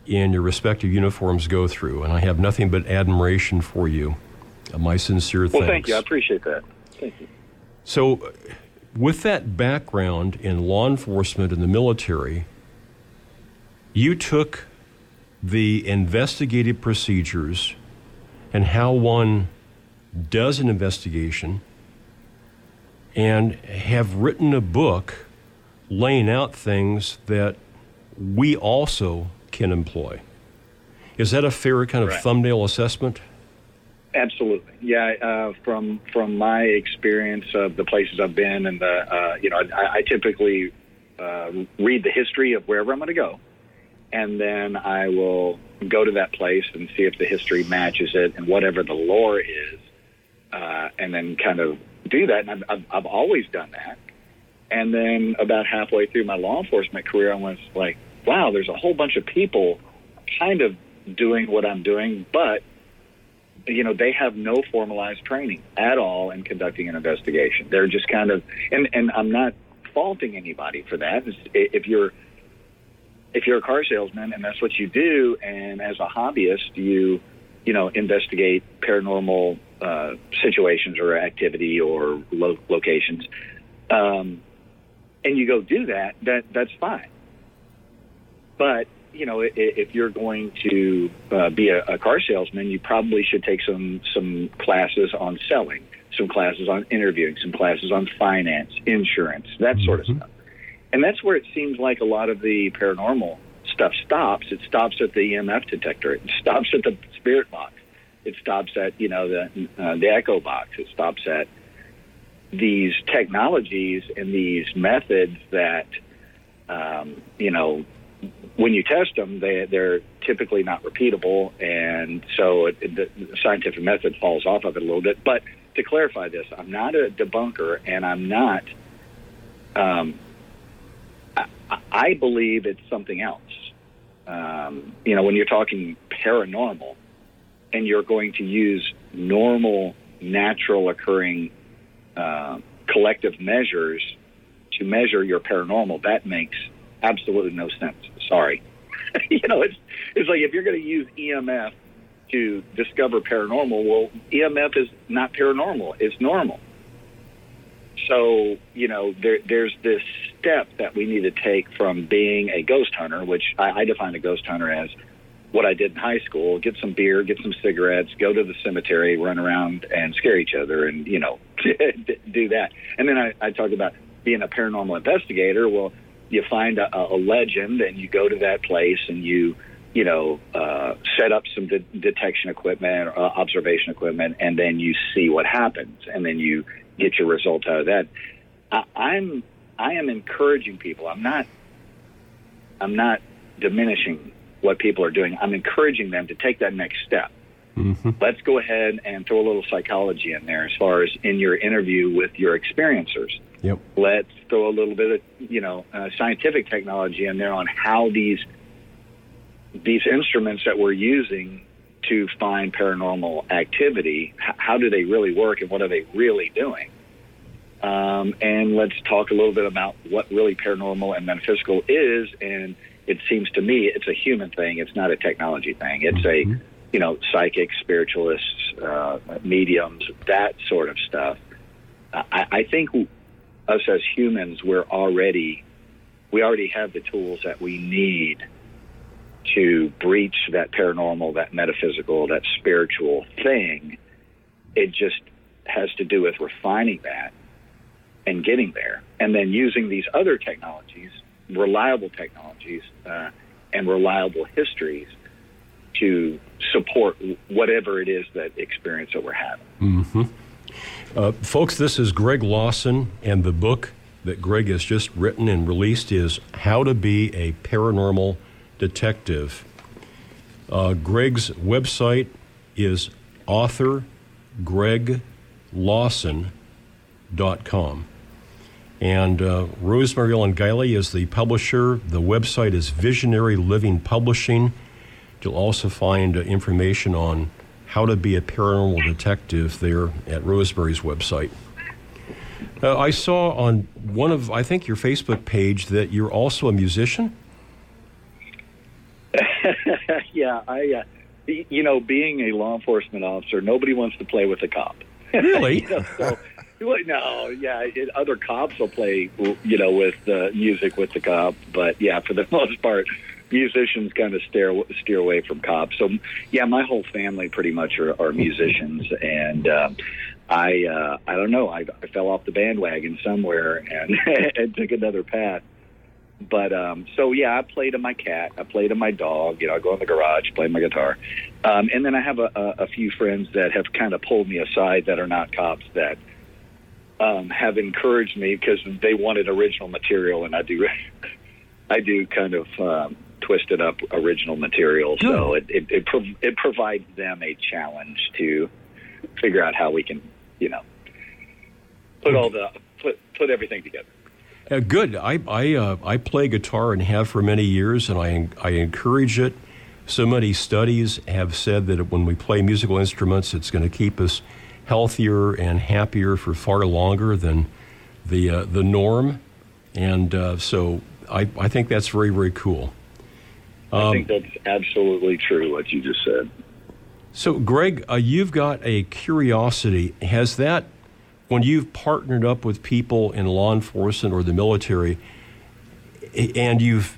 in your respective uniforms go through, and I have nothing but admiration for you. Uh, my sincere thanks. Well, thank you. I appreciate that. Thank you. So, uh, with that background in law enforcement and the military, you took the investigative procedures and how one does an investigation and have written a book laying out things that we also can employ. Is that a fair kind of Right. thumbnail assessment? Absolutely, yeah. Uh, from from my experience of the places I've been, and the uh, you know, I, I typically uh, read the history of wherever I'm going to go, and then I will go to that place and see if the history matches it and whatever the lore is, uh, and then kind of do that. And I've, I've, I've always done that. And then about halfway through my law enforcement career, I was like, wow, there's a whole bunch of people kind of doing what I'm doing, but you know they have no formalized training at all in conducting an investigation. They're just kind of and and I'm not faulting anybody for that. If you're if you're a car salesman and that's what you do, and as a hobbyist you you know investigate paranormal uh, situations or activity or lo- locations, um, and you go do that, that that's fine. But you know, if you're going to uh, be a, a car salesman, you probably should take some some classes on selling, some classes on interviewing, some classes on finance, insurance, that sort of mm-hmm. stuff. And that's where it seems like a lot of the paranormal stuff stops. It stops at the EMF detector. It stops at the spirit box. It stops at you know the uh, the echo box. It stops at these technologies and these methods that um, you know when you test them, they, they're typically not repeatable, and so it, it, the scientific method falls off of it a little bit. But to clarify this, I'm not a debunker, and I'm not. Um, I, believe it's something else. Um, you know, when you're talking paranormal, and you're going to use normal, natural occurring uh, collective measures to measure your paranormal, that makes absolutely no sense. Sorry. you know, it's it's like if you're going to use EMF to discover paranormal, well, EMF is not paranormal; it's normal. So you know, there, there's this step that we need to take from being a ghost hunter, which I, I define a ghost hunter as what I did in high school: get some beer, get some cigarettes, go to the cemetery, run around and scare each other, and you know, do that. And then I, I talked about being a paranormal investigator. Well, you find a, a legend and you go to that place and you you know uh, set up some de- detection equipment uh, observation equipment and then you see what happens and then you get your results out of that I, i'm i am encouraging people i'm not i'm not diminishing what people are doing i'm encouraging them to take that next step mm-hmm. let's go ahead and throw a little psychology in there as far as in your interview with your experiencers Yep. Let's throw a little bit of you know uh, scientific technology in there on how these these instruments that we're using to find paranormal activity, h- how do they really work and what are they really doing? Um, and let's talk a little bit about what really paranormal and metaphysical is. And it seems to me it's a human thing. It's not a technology thing. It's mm-hmm. a, you know, psychic, spiritualists, uh, mediums, that sort of stuff. I, I think us as humans, we're already we already have the tools that we need to breach that paranormal, that metaphysical, that spiritual thing. It just has to do with refining that and getting there, and then using these other technologies, reliable technologies, uh, and reliable histories to support whatever it is that experience that we're having. Mm-hmm. Uh, folks, this is Greg Lawson, and the book that Greg has just written and released is How to Be a Paranormal Detective. Uh, Greg's website is authorgreglawson.com. And uh, Rosemary Ellen Guiley is the publisher. The website is Visionary Living Publishing. You'll also find uh, information on how to Be a Paranormal Detective there at Rosemary's website. Uh, I saw on one of, I think, your Facebook page that you're also a musician. yeah, I, uh, you know, being a law enforcement officer, nobody wants to play with a cop. Really? you know, so, no, yeah, it, other cops will play, you know, with uh, music with the cop, but yeah, for the most part, musicians kind of steer steer away from cops. So yeah, my whole family pretty much are, are musicians, and uh, I uh, I don't know. I, I fell off the bandwagon somewhere and, and took another path. but um, so yeah, I play to my cat. I play to my dog. You know, I go in the garage, play my guitar, um, and then I have a, a, a few friends that have kind of pulled me aside that are not cops that um, have encouraged me because they wanted original material, and I do, I do kind of um, twisted up original material. So it it it, prov- it provides them a challenge to figure out how we can, you know, put all the put put everything together. Uh, good. I I, uh, I play guitar and have for many years, and I I encourage it. So many studies have said that when we play musical instruments, it's going to keep us healthier and happier for far longer than the uh, the norm, and uh, so I I think that's very very cool. I think that's absolutely true what you just said. So, Greg, uh, you've got a curiosity. Has that, when you've partnered up with people in law enforcement or the military, and you've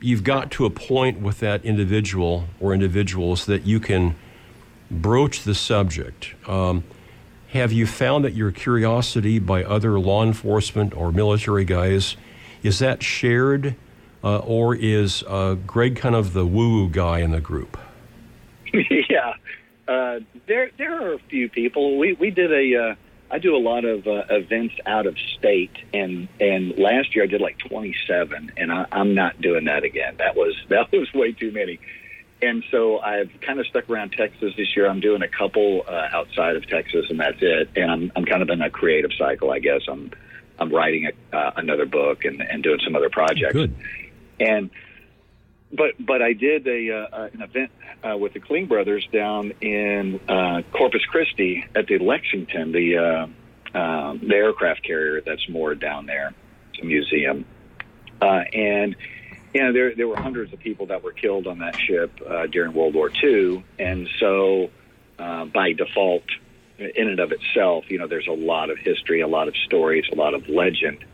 you've got to a point with that individual or individuals that you can broach the subject. Um, have you found that your curiosity by other law enforcement or military guys is that shared, uh, or is uh, Greg kind of the woo-woo guy in the group? yeah, uh, there there are a few people. We we did a. Uh, I do a lot of uh, events out of state, and and last year I did like 27, and I, I'm not doing that again. That was that was way too many. And so I've kind of stuck around Texas this year. I'm doing a couple uh, outside of Texas, and that's it. And I'm I'm kind of in a creative cycle, I guess. I'm I'm writing a, uh, another book and, and doing some other projects. Good. And but but I did a uh, an event uh, with the Klinge brothers down in uh, Corpus Christi at the Lexington, the uh, um, the aircraft carrier that's moored down there. It's a museum, uh, and you know there there were hundreds of people that were killed on that ship uh, during World War II, and so uh, by default, in and of itself, you know, there's a lot of history, a lot of stories, a lot of legend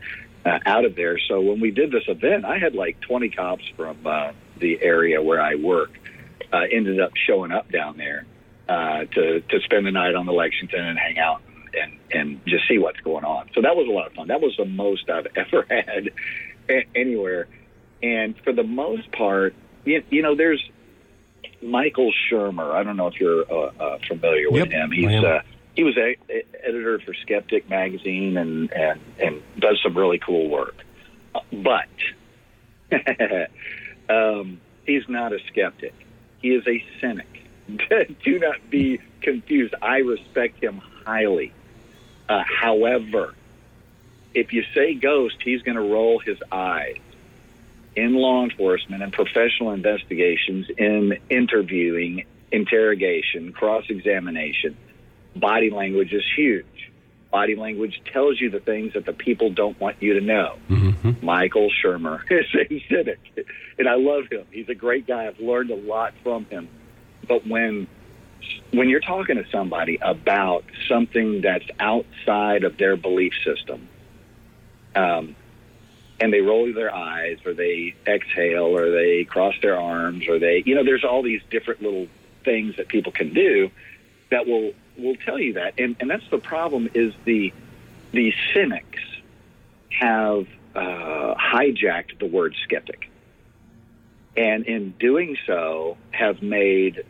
uh, out of there. So when we did this event, I had like 20 cops from uh, the area where I work uh, ended up showing up down there uh, to to spend the night on the Lexington and hang out and and just see what's going on. So that was a lot of fun. That was the most I've ever had a- anywhere. And for the most part, you, you know, there's Michael Shermer. I don't know if you're uh, uh, familiar with Yep, him. He's uh, he was a, a editor for Skeptic magazine and and and does some really cool work. But um, he's not a skeptic. He is a cynic. Do not be confused. I respect him highly. Uh, however, if you say ghost, he's going to roll his eyes. In law enforcement and professional investigations, in interviewing, interrogation, cross examination, body language is huge. Body language tells you the things that the people don't want you to know. Michael Shermer is a cynic, and I love him. He's a great guy. I've learned a lot from him. But when when you're talking to somebody about something that's outside of their belief system, um, and they roll their eyes, or they exhale, or they cross their arms, or they, you know, there's all these different little things that people can do that will will tell you that. And and that's the problem is the the cynics have uh, hijacked the word skeptic, and in doing so, have made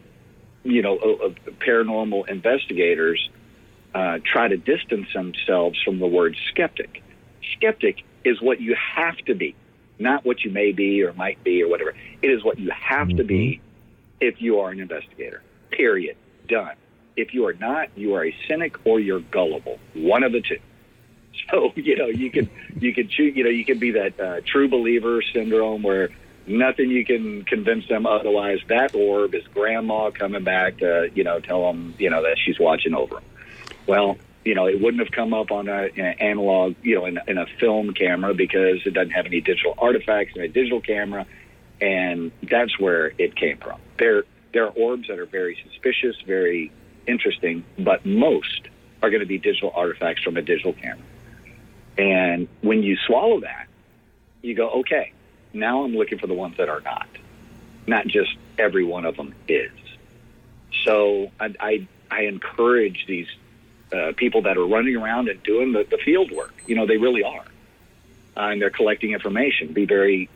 you know uh, uh, paranormal investigators uh, try to distance themselves from the word skeptic. Skeptic is what you have to be, not what you may be or might be or whatever. It is what you have to be if you are an investigator. Period. Done. If you are not, you are a cynic or you're gullible. One of the two. So you know you can you can choose. You know you can be that uh, true believer syndrome where nothing you can convince them otherwise. That orb is grandma coming back to you know tell them you know that she's watching over them. Well, you know it wouldn't have come up on a, an analog you know in, in a film camera because it doesn't have any digital artifacts in a digital camera, and that's where it came from. There there are orbs that are very suspicious, very interesting, but most are going to be digital artifacts from a digital camera. And when you swallow that, you go, okay, now I'm looking for the ones that are not. Not just every one of them is. So I, I, I encourage these uh, people that are running around and doing the, the field work. You know, they really are. uh, and they're collecting information. Be very,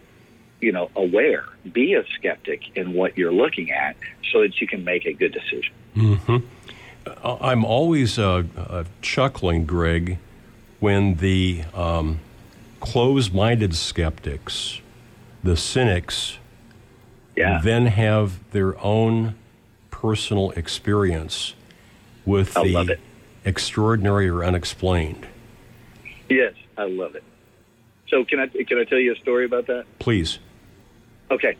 you know, aware. Be a skeptic in what you're looking at, so that you can make a good decision. hmm I'm always uh, uh, chuckling, Greg, when the um, closed minded skeptics, the cynics, Yeah. then have their own personal experience with I the love it. Extraordinary or unexplained. Yes, I love it. So can I can I tell you a story about that? Please. Okay.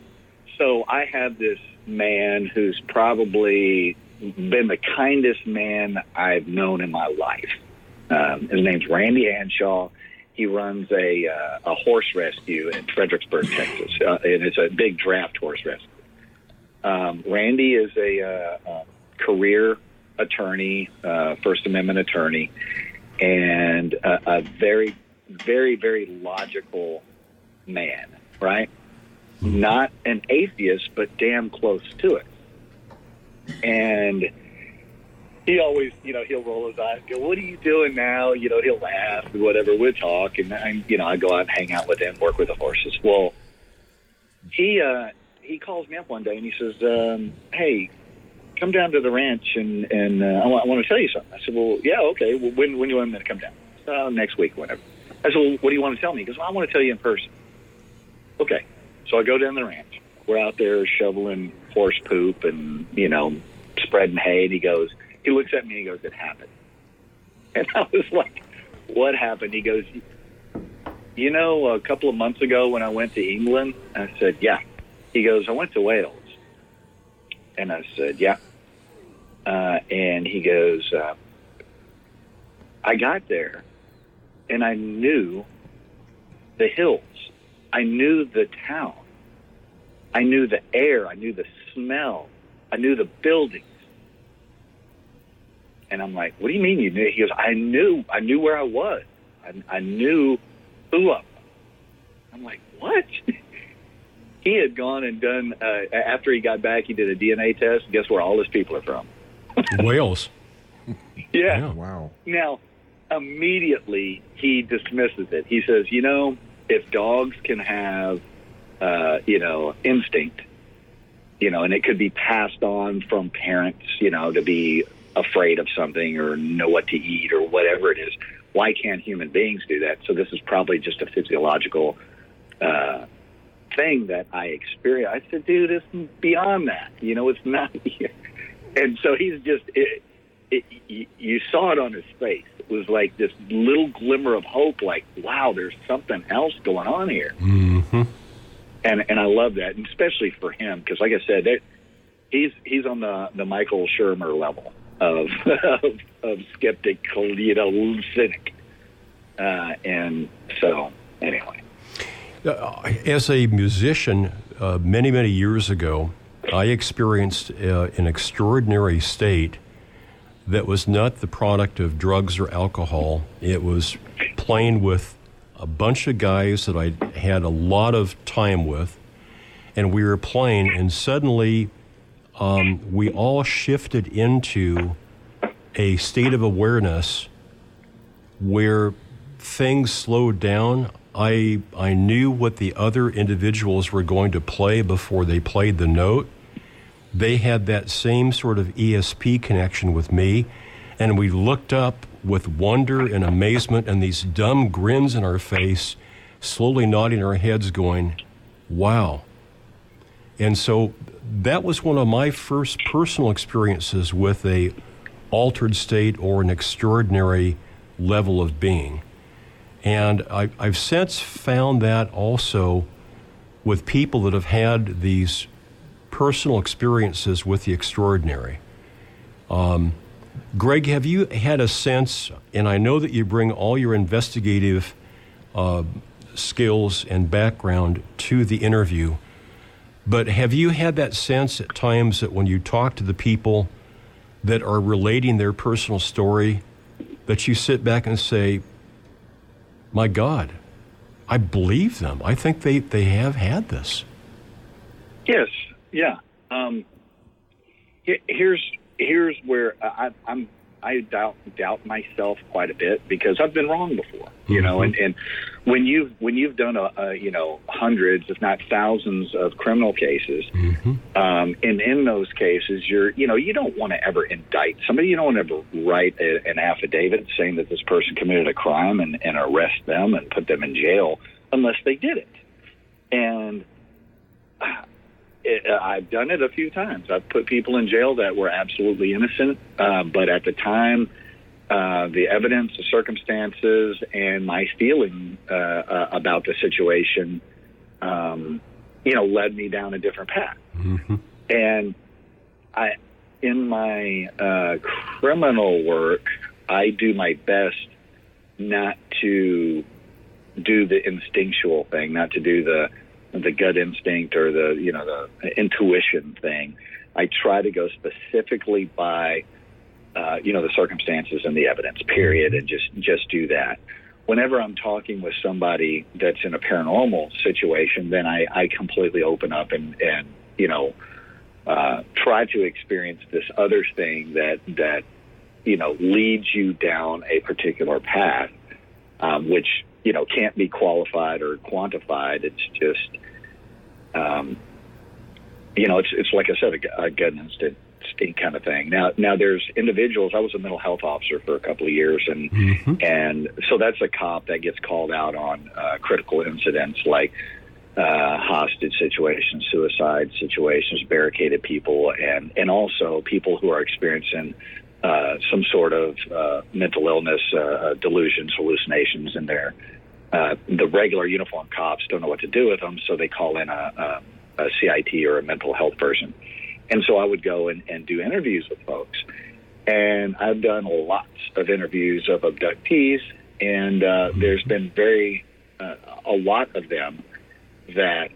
So I have this man who's probably been the kindest man I've known in my life. Um, his name's Randy Hanshaw. He runs a uh, a horse rescue in Fredericksburg, Texas, uh, and it's a big draft horse rescue. Um, Randy is a uh, uh, career attorney, uh, First Amendment attorney, and a, a very, very, very logical man. Right? Not an atheist, but damn close to it. And he always, you know, he'll roll his eyes, go, "What are you doing now?" You know, he'll laugh, whatever. We'll talk, and I, you know, I go out and hang out with him, work with the horses. Well, he uh, he calls me up one day and he says, um, "Hey, come down to the ranch and and uh, I, want, to tell you something." I said, "Well, yeah, okay. Well, when when do you want me to come down?" Uh, next week, whenever. I said, "Well, what do you want to tell me?" He goes, well, "I want to tell you in person." Okay, so I go down the ranch. We're out there shoveling horse poop and you know spreading hay, and he goes, he looks at me and he goes, "It happened." And I was like, "What happened?" He goes, "You know, a couple of months ago when I went to England," I said, "Yeah." He goes, "I went to Wales," and I said, "Yeah." Uh, and he goes, uh, "I got there, and I knew the hills. I knew the town. I knew the air. I knew the smell. I knew the buildings." And I'm like, "What do you mean you knew?" He goes, "I knew. I knew where I was. I, I knew who I was." I'm like, "What?" he had gone and done uh, after he got back. He did a DNA test. Guess where all his people are from? Wales. Yeah. Wow. Now, immediately he dismisses it. He says, "You know, if dogs can have, uh, you know, instinct, you know, and it could be passed on from parents, you know, to be afraid of something or know what to eat or whatever it is. Why can't human beings do that? So this is probably just a physiological uh, thing that I experience. I said, dude, it's beyond that. You know, it's not. And so he's just. It, it, you- you saw it on his face. It was like this little glimmer of hope. Like, wow, there's something else going on here Mm-hmm. and and I love that, and especially for him because, like I said, that he's he's on the the Michael Shermer level of of, of skeptical, you know, cynic, uh, and so anyway, Uh, As a musician, uh, many, many years ago, I experienced uh, an extraordinary state that was not the product of drugs or alcohol. It was playing with a bunch of guys that I had a lot of time with, and we were playing, and suddenly um, we all shifted into a state of awareness where things slowed down. I I knew what the other individuals were going to play before they played the note. They had that same sort of ESP connection with me, and we looked up with wonder and amazement and these dumb grins in our face, slowly nodding our heads, going, "Wow." And so that was one of my first personal experiences with a altered state or an extraordinary level of being. And I, I've since found that also with people that have had these personal experiences with the extraordinary. Um, Greg, have you had a sense, and I know that you bring all your investigative uh, skills and background to the interview, but have you had that sense at times that when you talk to the people that are relating their personal story, that you sit back and say, My God, I believe them. I think they, they have had this. yes, yeah. Um, here's here's where I, I'm I doubt doubt myself quite a bit because I've been wrong before, you know. And, and when you when you've done a, a you know hundreds, if not thousands, of criminal cases, um, and in those cases, you're you know you don't want to ever indict somebody. You don't want to ever write a, an affidavit saying that this person committed a crime and, and arrest them and put them in jail unless they did it. And it, uh, I've done it a few times. I've put people in jail that were absolutely innocent, uh, but at the time, uh, the evidence, the circumstances, and my feeling uh, uh, about the situation, um, you know, led me down a different path. And I, in my uh, criminal work, I do my best not to do the instinctual thing, not to do the the gut instinct or the you know the intuition thing. I try to go specifically by uh, you know the circumstances and the evidence. Period, and just just do that. Whenever I'm talking with somebody that's in a paranormal situation, then I, I completely open up and and you know uh, try to experience this other thing that that you know leads you down a particular path, um, which you know can't be qualified or quantified. It's just um, you know it's it's like I said a, a kind of thing. Now now there's individuals. I was a mental health officer for a couple of years, and and so that's a cop that gets called out on uh, critical incidents like uh, hostage situations, suicide situations, barricaded people, and and also people who are experiencing uh, some sort of uh, mental illness, uh, uh, delusions, hallucinations in there. Uh, the regular uniform cops don't know what to do with them, so they call in a, a, a CIT or a mental health person. And so I would go and, and do interviews with folks. And I've done lots of interviews of abductees, and uh, there's been very uh, a lot of them that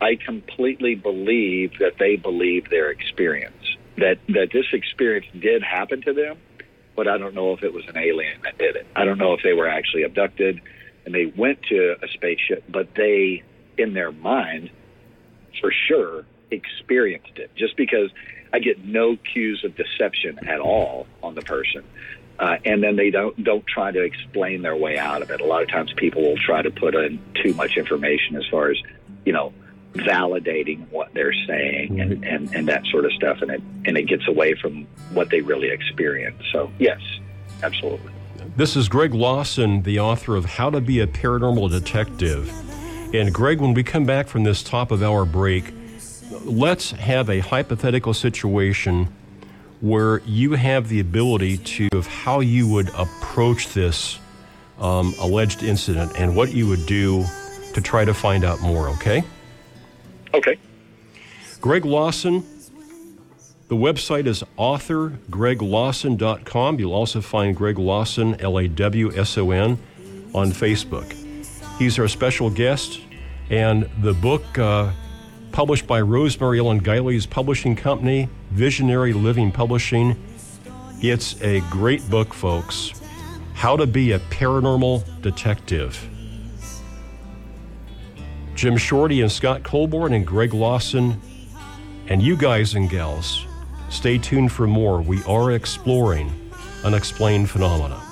I completely believe that they believe their experience that that this experience did happen to them, but I don't know if it was an alien that did it. I don't know if they were actually abducted and they went to a spaceship, but they, in their mind, for sure, experienced it. Just because I get no cues of deception at all on the person. Uh, and then they don't don't try to explain their way out of it. A lot of times, people will try to put in too much information as far as you know validating what they're saying and, and, and that sort of stuff, and it and it gets away from what they really experience. So yes, absolutely. This is Greg Lawson, the author of How to Be a Paranormal Detective. And Greg, when we come back from this top of hour break, let's have a hypothetical situation where you have the ability to of how you would approach this um, alleged incident and what you would do to try to find out more. Okay. Okay. Greg Lawson. The website is authorgreglawson.com. You'll also find Greg Lawson, L A W S O N, on Facebook. He's our special guest, and the book uh, published by Rosemary Ellen Guiley's publishing company, Visionary Living Publishing. It's a great book, folks. How to Be a Paranormal Detective. Jim Shorty and Scott Colborn and Greg Lawson, and you guys and gals, stay tuned for more. We are exploring unexplained phenomena.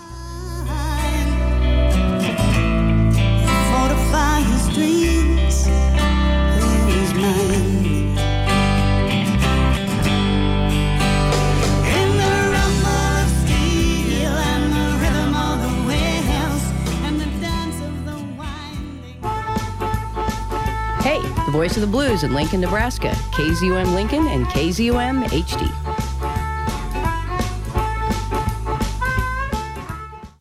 Voice of the blues in Lincoln, Nebraska. KZUM Lincoln and KZUM HD.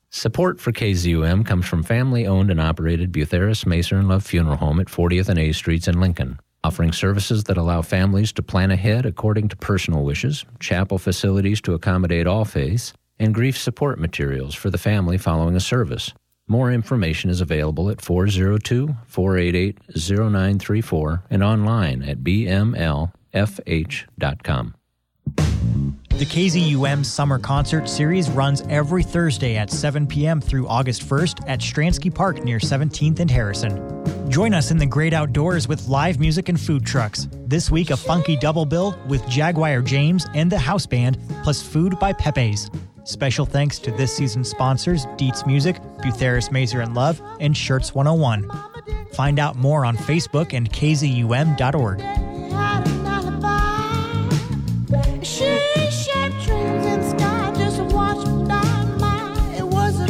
Support for KZUM comes from family owned and operated Butherus Maingie and Love Funeral Home at 40th and A Streets in Lincoln, offering services that allow families to plan ahead according to personal wishes, chapel facilities to accommodate all faiths, and grief support materials for the family following a service. More information is available at 402 488 0934 and online at bmlfh.com. The KZUM Summer Concert Series runs every Thursday at 7 p.m. through August 1st at Stransky Park near 17th and Harrison. Join us in the great outdoors with live music and food trucks. This week, a funky double bill with Jaguar James and the House Band, plus food by Pepe's. Special thanks to this season's sponsors Dietz Music, Butherus Maingie and Love, and Shirts 101. Find out more on Facebook and kzum.org. She shaped dreams in sky, just watch me down by. It was a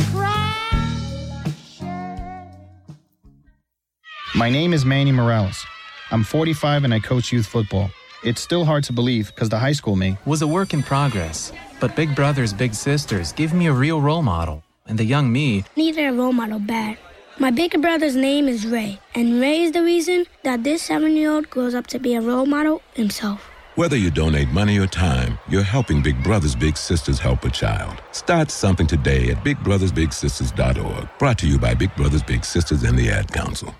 My name is Manny Morales. I'm 45 and I coach youth football. It's still hard to believe because the high school me was a work in progress, but big brothers, big sisters give me a real role model. And the young me Neither a role model bad. My bigger brother's name is Ray, and Ray is the reason that this seven year old grows up to be a role model himself. Whether you donate money or time, you're helping Big Brothers Big Sisters help a child. Start something today at bigbrothersbigsisters.org. Brought to you by Big Brothers Big Sisters and the Ad Council.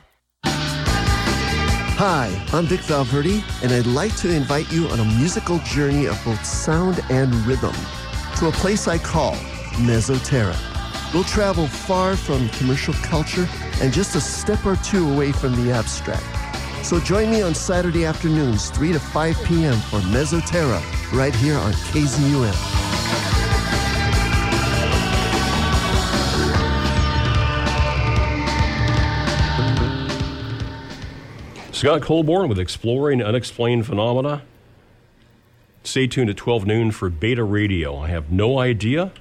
Hi, I'm Vic Valverde, and I'd like to invite you on a musical journey of both sound and rhythm to a place I call Mesoterra. We'll travel far from commercial culture and just a step or two away from the abstract. So join me on Saturday afternoons, 3 to 5 p.m. for Mesoterra, right here on KZUM. Scott Colborn with Exploring Unexplained Phenomena. Stay tuned at 12 noon for Beta Radio. I have no idea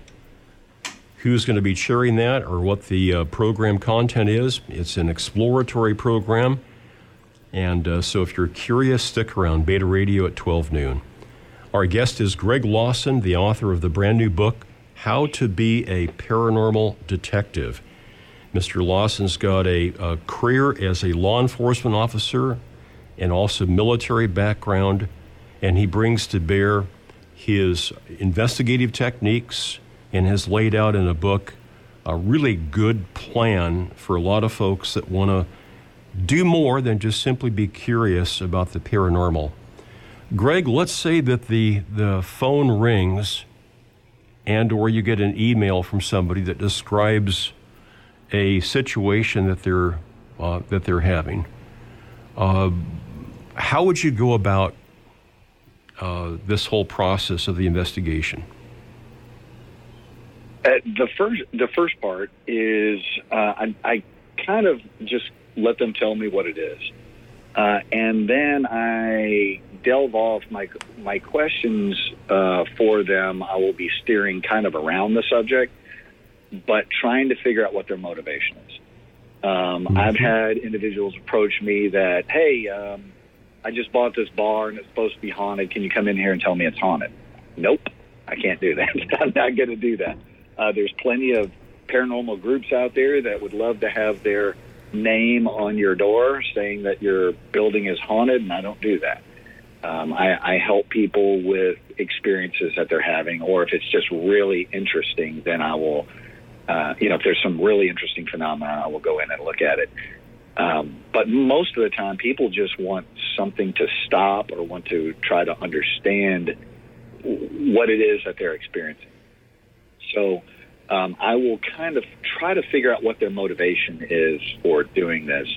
who's going to be chairing that or what the uh, program content is. It's an exploratory program. And uh, so if you're curious, stick around Beta Radio at 12 noon. Our guest is Greg Lawson, the author of the brand new book, How to Be a Paranormal Detective. Mr. Lawson's got a, a career as a law enforcement officer and also military background, and he brings to bear his investigative techniques and has laid out in a book a really good plan for a lot of folks that want to do more than just simply be curious about the paranormal. Greg, let's say that the, the phone rings and or you get an email from somebody that describes a situation that they're uh, that they're having. Uh, how would you go about uh, this whole process of the investigation? Uh, the first the first part is uh, I, I kind of just let them tell me what it is, uh, and then I delve off my my questions for them. I will be steering kind of around the subject, but trying to figure out what their motivation is. Um, I've had individuals approach me that, hey, um, I just bought this bar and it's supposed to be haunted. Can you come in here and tell me it's haunted? Nope, I can't do that. I'm not going to do that. Uh, there's plenty of paranormal groups out there that would love to have their name on your door saying that your building is haunted, and I don't do that. Um, I, I help people with experiences that they're having, or if it's just really interesting, then I will, uh, you know, if there's some really interesting phenomena, I will go in and look at it. Um, but most of the time, people just want something to stop or want to try to understand what it is that they're experiencing. So um, I will kind of try to figure out what their motivation is for doing this.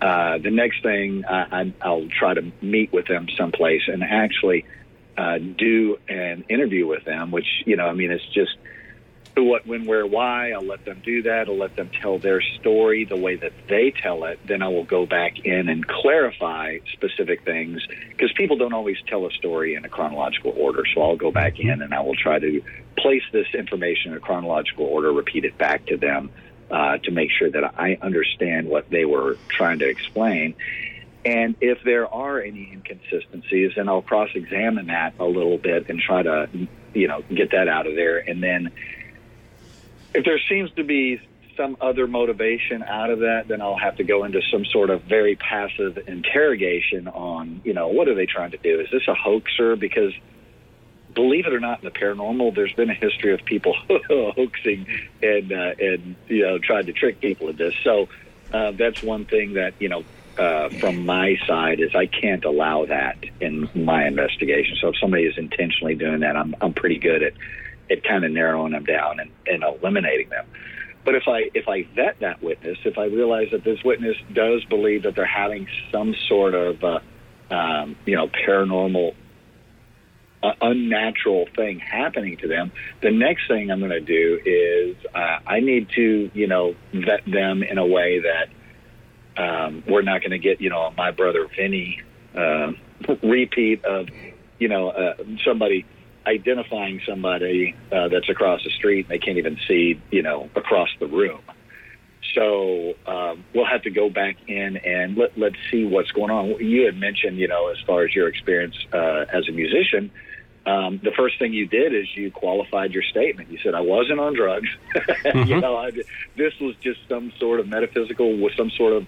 Uh, the next thing I, I, I'll try to meet with them someplace and actually uh, do an interview with them, which you know, I mean, it's just who, what, when, where, why. I'll let them do that. I'll let them tell their story the way that they tell it. Then I will go back in and clarify specific things because people don't always tell a story in a chronological order. So I'll go back in and I will try to place this information in a chronological order, repeat it back to them uh, to make sure that I understand what they were trying to explain. And if there are any inconsistencies, then I'll cross examine that a little bit and try to, you know, get that out of there. And then if there seems to be some other motivation out of that, then I'll have to go into some sort of very passive interrogation on, you know, what are they trying to do? Is this a hoaxer? Because believe it or not, in the paranormal, there's been a history of people hoaxing and uh, and you know trying to trick people in this. So uh, that's one thing that you know uh, from my side is I can't allow that in my investigation. So if somebody is intentionally doing that, I'm I'm pretty good at at kind of narrowing them down and, and eliminating them. But if I if I vet that witness, if I realize that this witness does believe that they're having some sort of uh, um, you know paranormal uh, unnatural thing happening to them, the next thing I'm going to do is uh, I need to, you know, vet them in a way that um, we're not going to get, you know, my brother Vinny uh, repeat of, you know, uh, somebody identifying somebody uh, that's across the street and they can't even see, you know, across the room. So um, we'll have to go back in and let, let's see what's going on. You had mentioned, you know, as far as your experience uh, as a musician, um, the first thing you did is you qualified your statement. You said, I wasn't on drugs. you know, I, this was just some sort of metaphysical, with some sort of,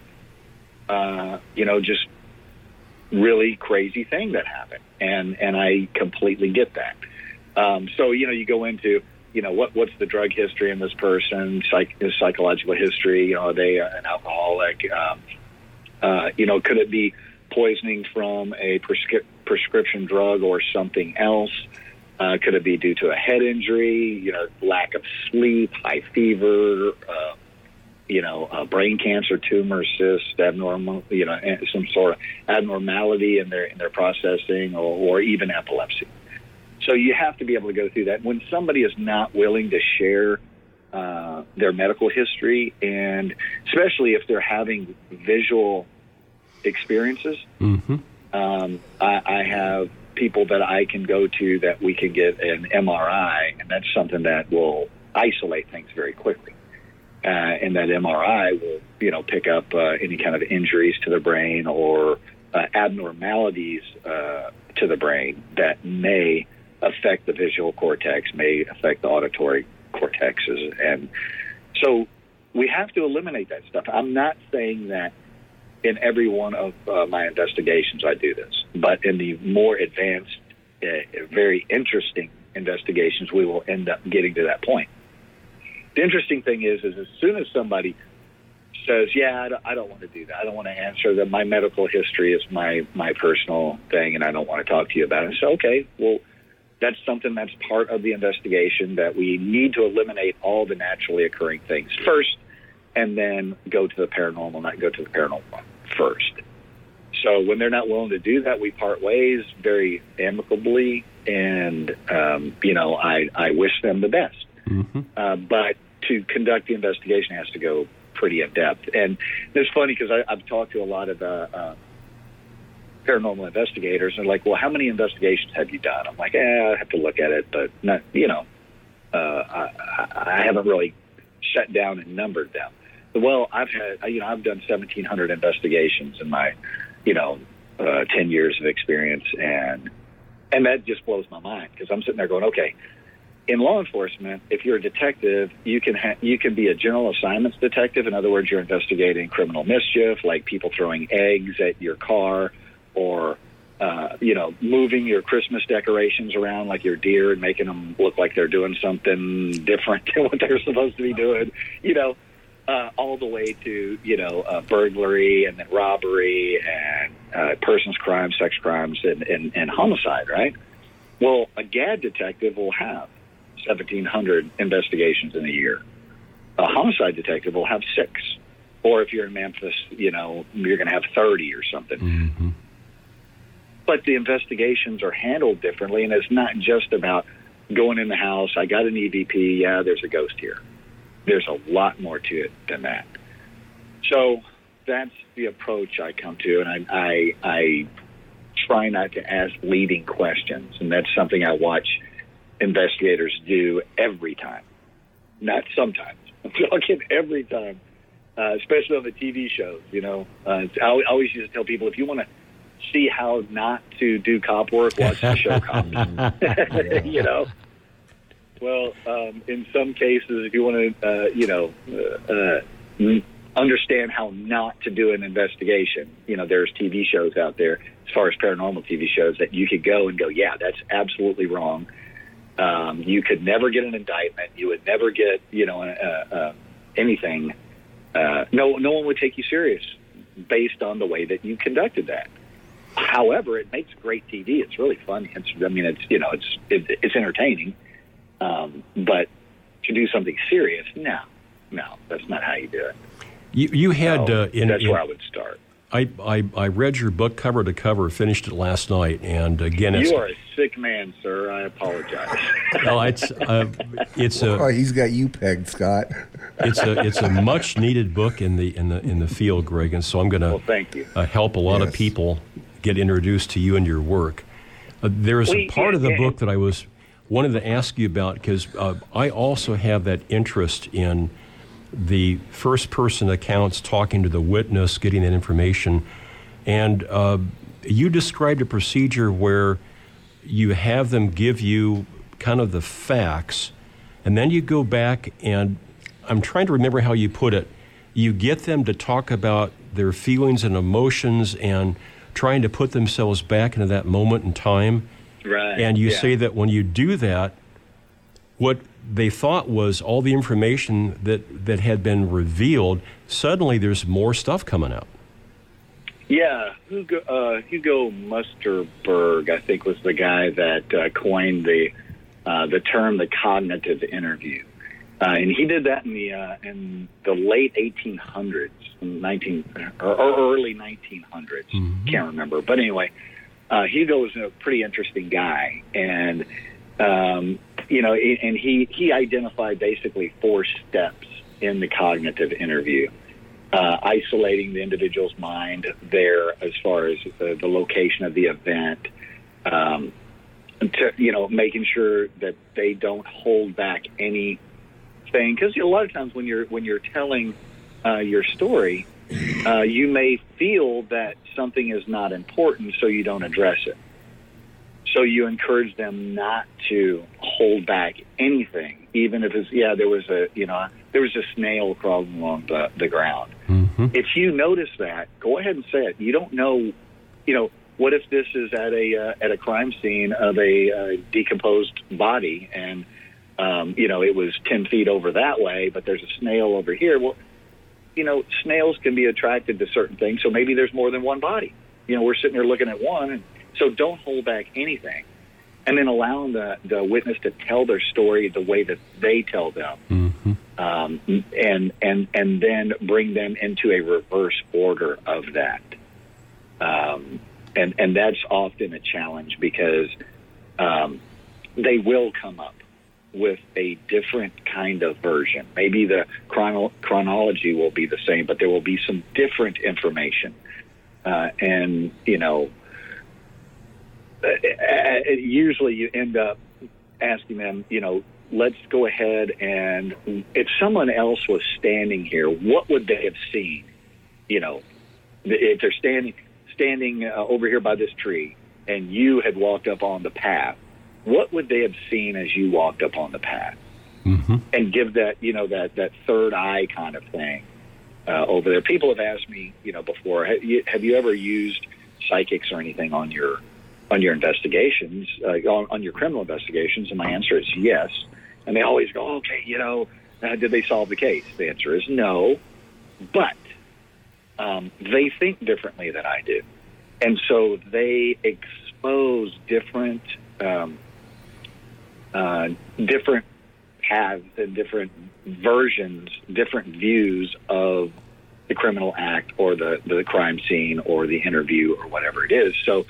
uh, you know, just really crazy thing that happened. And, and I completely get that. Um, so, you know, you go into, you know, what, what's the drug history in this person, psych, psychological history, you know, are they an alcoholic? Um, uh, you know, could it be poisoning from a prescri- prescription drug or something else? Uh, could it be due to a head injury, you know, lack of sleep, high fever, uh, you know, uh, brain cancer, tumor, cyst, abnormal, you know, some sort of abnormality in their in their processing, or, or even epilepsy. So you have to be able to go through that. When somebody is not willing to share uh, their medical history, and especially if they're having visual experiences, Mm-hmm. um, I, I have people that I can go to that we can get an MRI, and that's something that will isolate things very quickly. Uh, and that MRI will, you know, pick up uh, any kind of injuries to the brain or uh, abnormalities uh, to the brain that may affect the visual cortex, may affect the auditory cortexes, and so we have to eliminate that stuff. I'm not saying that in every one of uh, my investigations I do this, but in the more advanced, uh, very interesting investigations, we will end up getting to that point. The interesting thing is, is as soon as somebody says, "Yeah, I don't, I don't want to do that. I don't want to answer that. My medical history is my my personal thing, and I don't want to talk to you about it." So, okay, well, that's something that's part of the investigation that we need to eliminate all the naturally occurring things first, and then go to the paranormal, not go to the paranormal first. So when they're not willing to do that, we part ways very amicably, and um, you know, I I wish them the best. Mm-hmm. Uh, but to conduct the investigation has to go pretty in depth. And it's funny because I've talked to a lot of uh, uh, paranormal investigators, and like, well, how many investigations have you done? I'm like, eh, I have to look at it, but not, you know, uh, I, I haven't really sat down and numbered them. Well, I've had, you know, I've done 1,700 investigations in my, you know, uh, 10 years of experience, and and that just blows my mind because I'm sitting there going, okay, in law enforcement, if you're a detective, you can ha- you can be a general assignments detective. In other words, you're investigating criminal mischief, like people throwing eggs at your car, or uh, you know, moving your Christmas decorations around like your deer and making them look like they're doing something different than what they're supposed to be doing. You know, uh, all the way to you know uh, burglary and then robbery and uh, persons crimes, sex crimes, and, and, and homicide. Right. Well, a GAD detective will have 1,700 investigations in a year. A homicide detective will have six. Or if you're in Memphis, you know, you're going to have 30 or something. Mm-hmm. But the investigations are handled differently, and it's not just about going in the house. I got an EVP. Yeah, there's a ghost here. There's a lot more to it than that. So that's the approach I come to, and I, I, I try not to ask leading questions, and that's something I watch investigators do every time. Not sometimes. I'm talking every time, uh, especially on the TV shows. You know, uh, I always used to tell people if you want to see how not to do cop work, watch the show Cops. you know. Well, um, in some cases, if you want to, uh, you know, uh, uh, understand how not to do an investigation, you know, there's TV shows out there as far as paranormal TV shows that you could go and go, yeah, that's absolutely wrong. Um, you could never get an indictment. You would never get, you know, uh, uh, anything. Uh, no, no one would take you serious based on the way that you conducted that. However, it makes great TV. It's really fun. It's, I mean, it's you know, it's it, it's entertaining. Um, but to do something serious, no, no, that's not how you do it. You, you had So uh, in, that's in- where I would start. I, I, I read your book cover to cover, finished it last night, and again, it's You are a sick man, sir. I apologize. well, it's uh, it's a Oh, he's got you pegged, Scott. it's a it's a much needed book in the in the in the field, Greg, and so I'm going to Well, thank you. uh, help a lot of people get introduced to you and your work. Uh, there is a Well, part of the yeah, book that I was wanted to ask you about because uh, I also have that interest in the first person accounts, talking to the witness, getting that information, and uh, you described a procedure where you have them give you kind of the facts, and then you go back and I'm trying to remember how you put it. You get them to talk about their feelings and emotions and trying to put themselves back into that moment in time. Right. And you yeah. say that when you do that, what they thought was all the information that, that had been revealed, suddenly there's more stuff coming out. Yeah, Hugo, uh, Hugo Munsterberg, I think, was the guy that uh, coined the uh, the term the cognitive interview, uh, and he did that in the uh, in the late 1800s, 19 or, or early 1900s. Can't remember, but anyway, uh, Hugo was a pretty interesting guy, and um, you know, and he he identified basically four steps in the cognitive interview uh, isolating the individual's mind there as far as the, the location of the event, um, to, you know, making sure that they don't hold back anything. Because a lot of times when you're when you're telling uh, your story, uh, you may feel that something is not important, so you don't address it. So you encourage them not to hold back anything, even if it's yeah, there was a you know there was a snail crawling along the, the ground. If you notice that, go ahead and say it. You don't know, you know, what if this is at a uh, at a crime scene of a uh, decomposed body, and um, you know it was ten feet over that way, but there's a snail over here. Well, you know, snails can be attracted to certain things, so maybe there's more than one body. You know, we're sitting there looking at one, and so don't hold back anything, and then allowing the the witness to tell their story the way that they tell them um, and and and then bring them into a reverse order of that. Um, and and that's often a challenge because um, they will come up with a different kind of version. Maybe the chrono- chronology will be the same, but there will be some different information. Uh, and you know, usually you end up asking them, you know, let's go ahead and if someone else was standing here, what would they have seen? You know, if they're standing standing uh, over here by this tree and you had walked up on the path, what would they have seen as you walked up on the path? And give that, you know, that that third eye kind of thing uh, over there. People have asked me, you know, before, have you, have you ever used psychics or anything on your on your investigations, uh, on, on your criminal investigations? And my answer is yes. And they always go, okay, you know, uh, did they solve the case? The answer is no, but um, they think differently than I do, and so they expose different um, uh, different paths and different versions, different views of the criminal act or the, the crime scene or the interview or whatever it is. So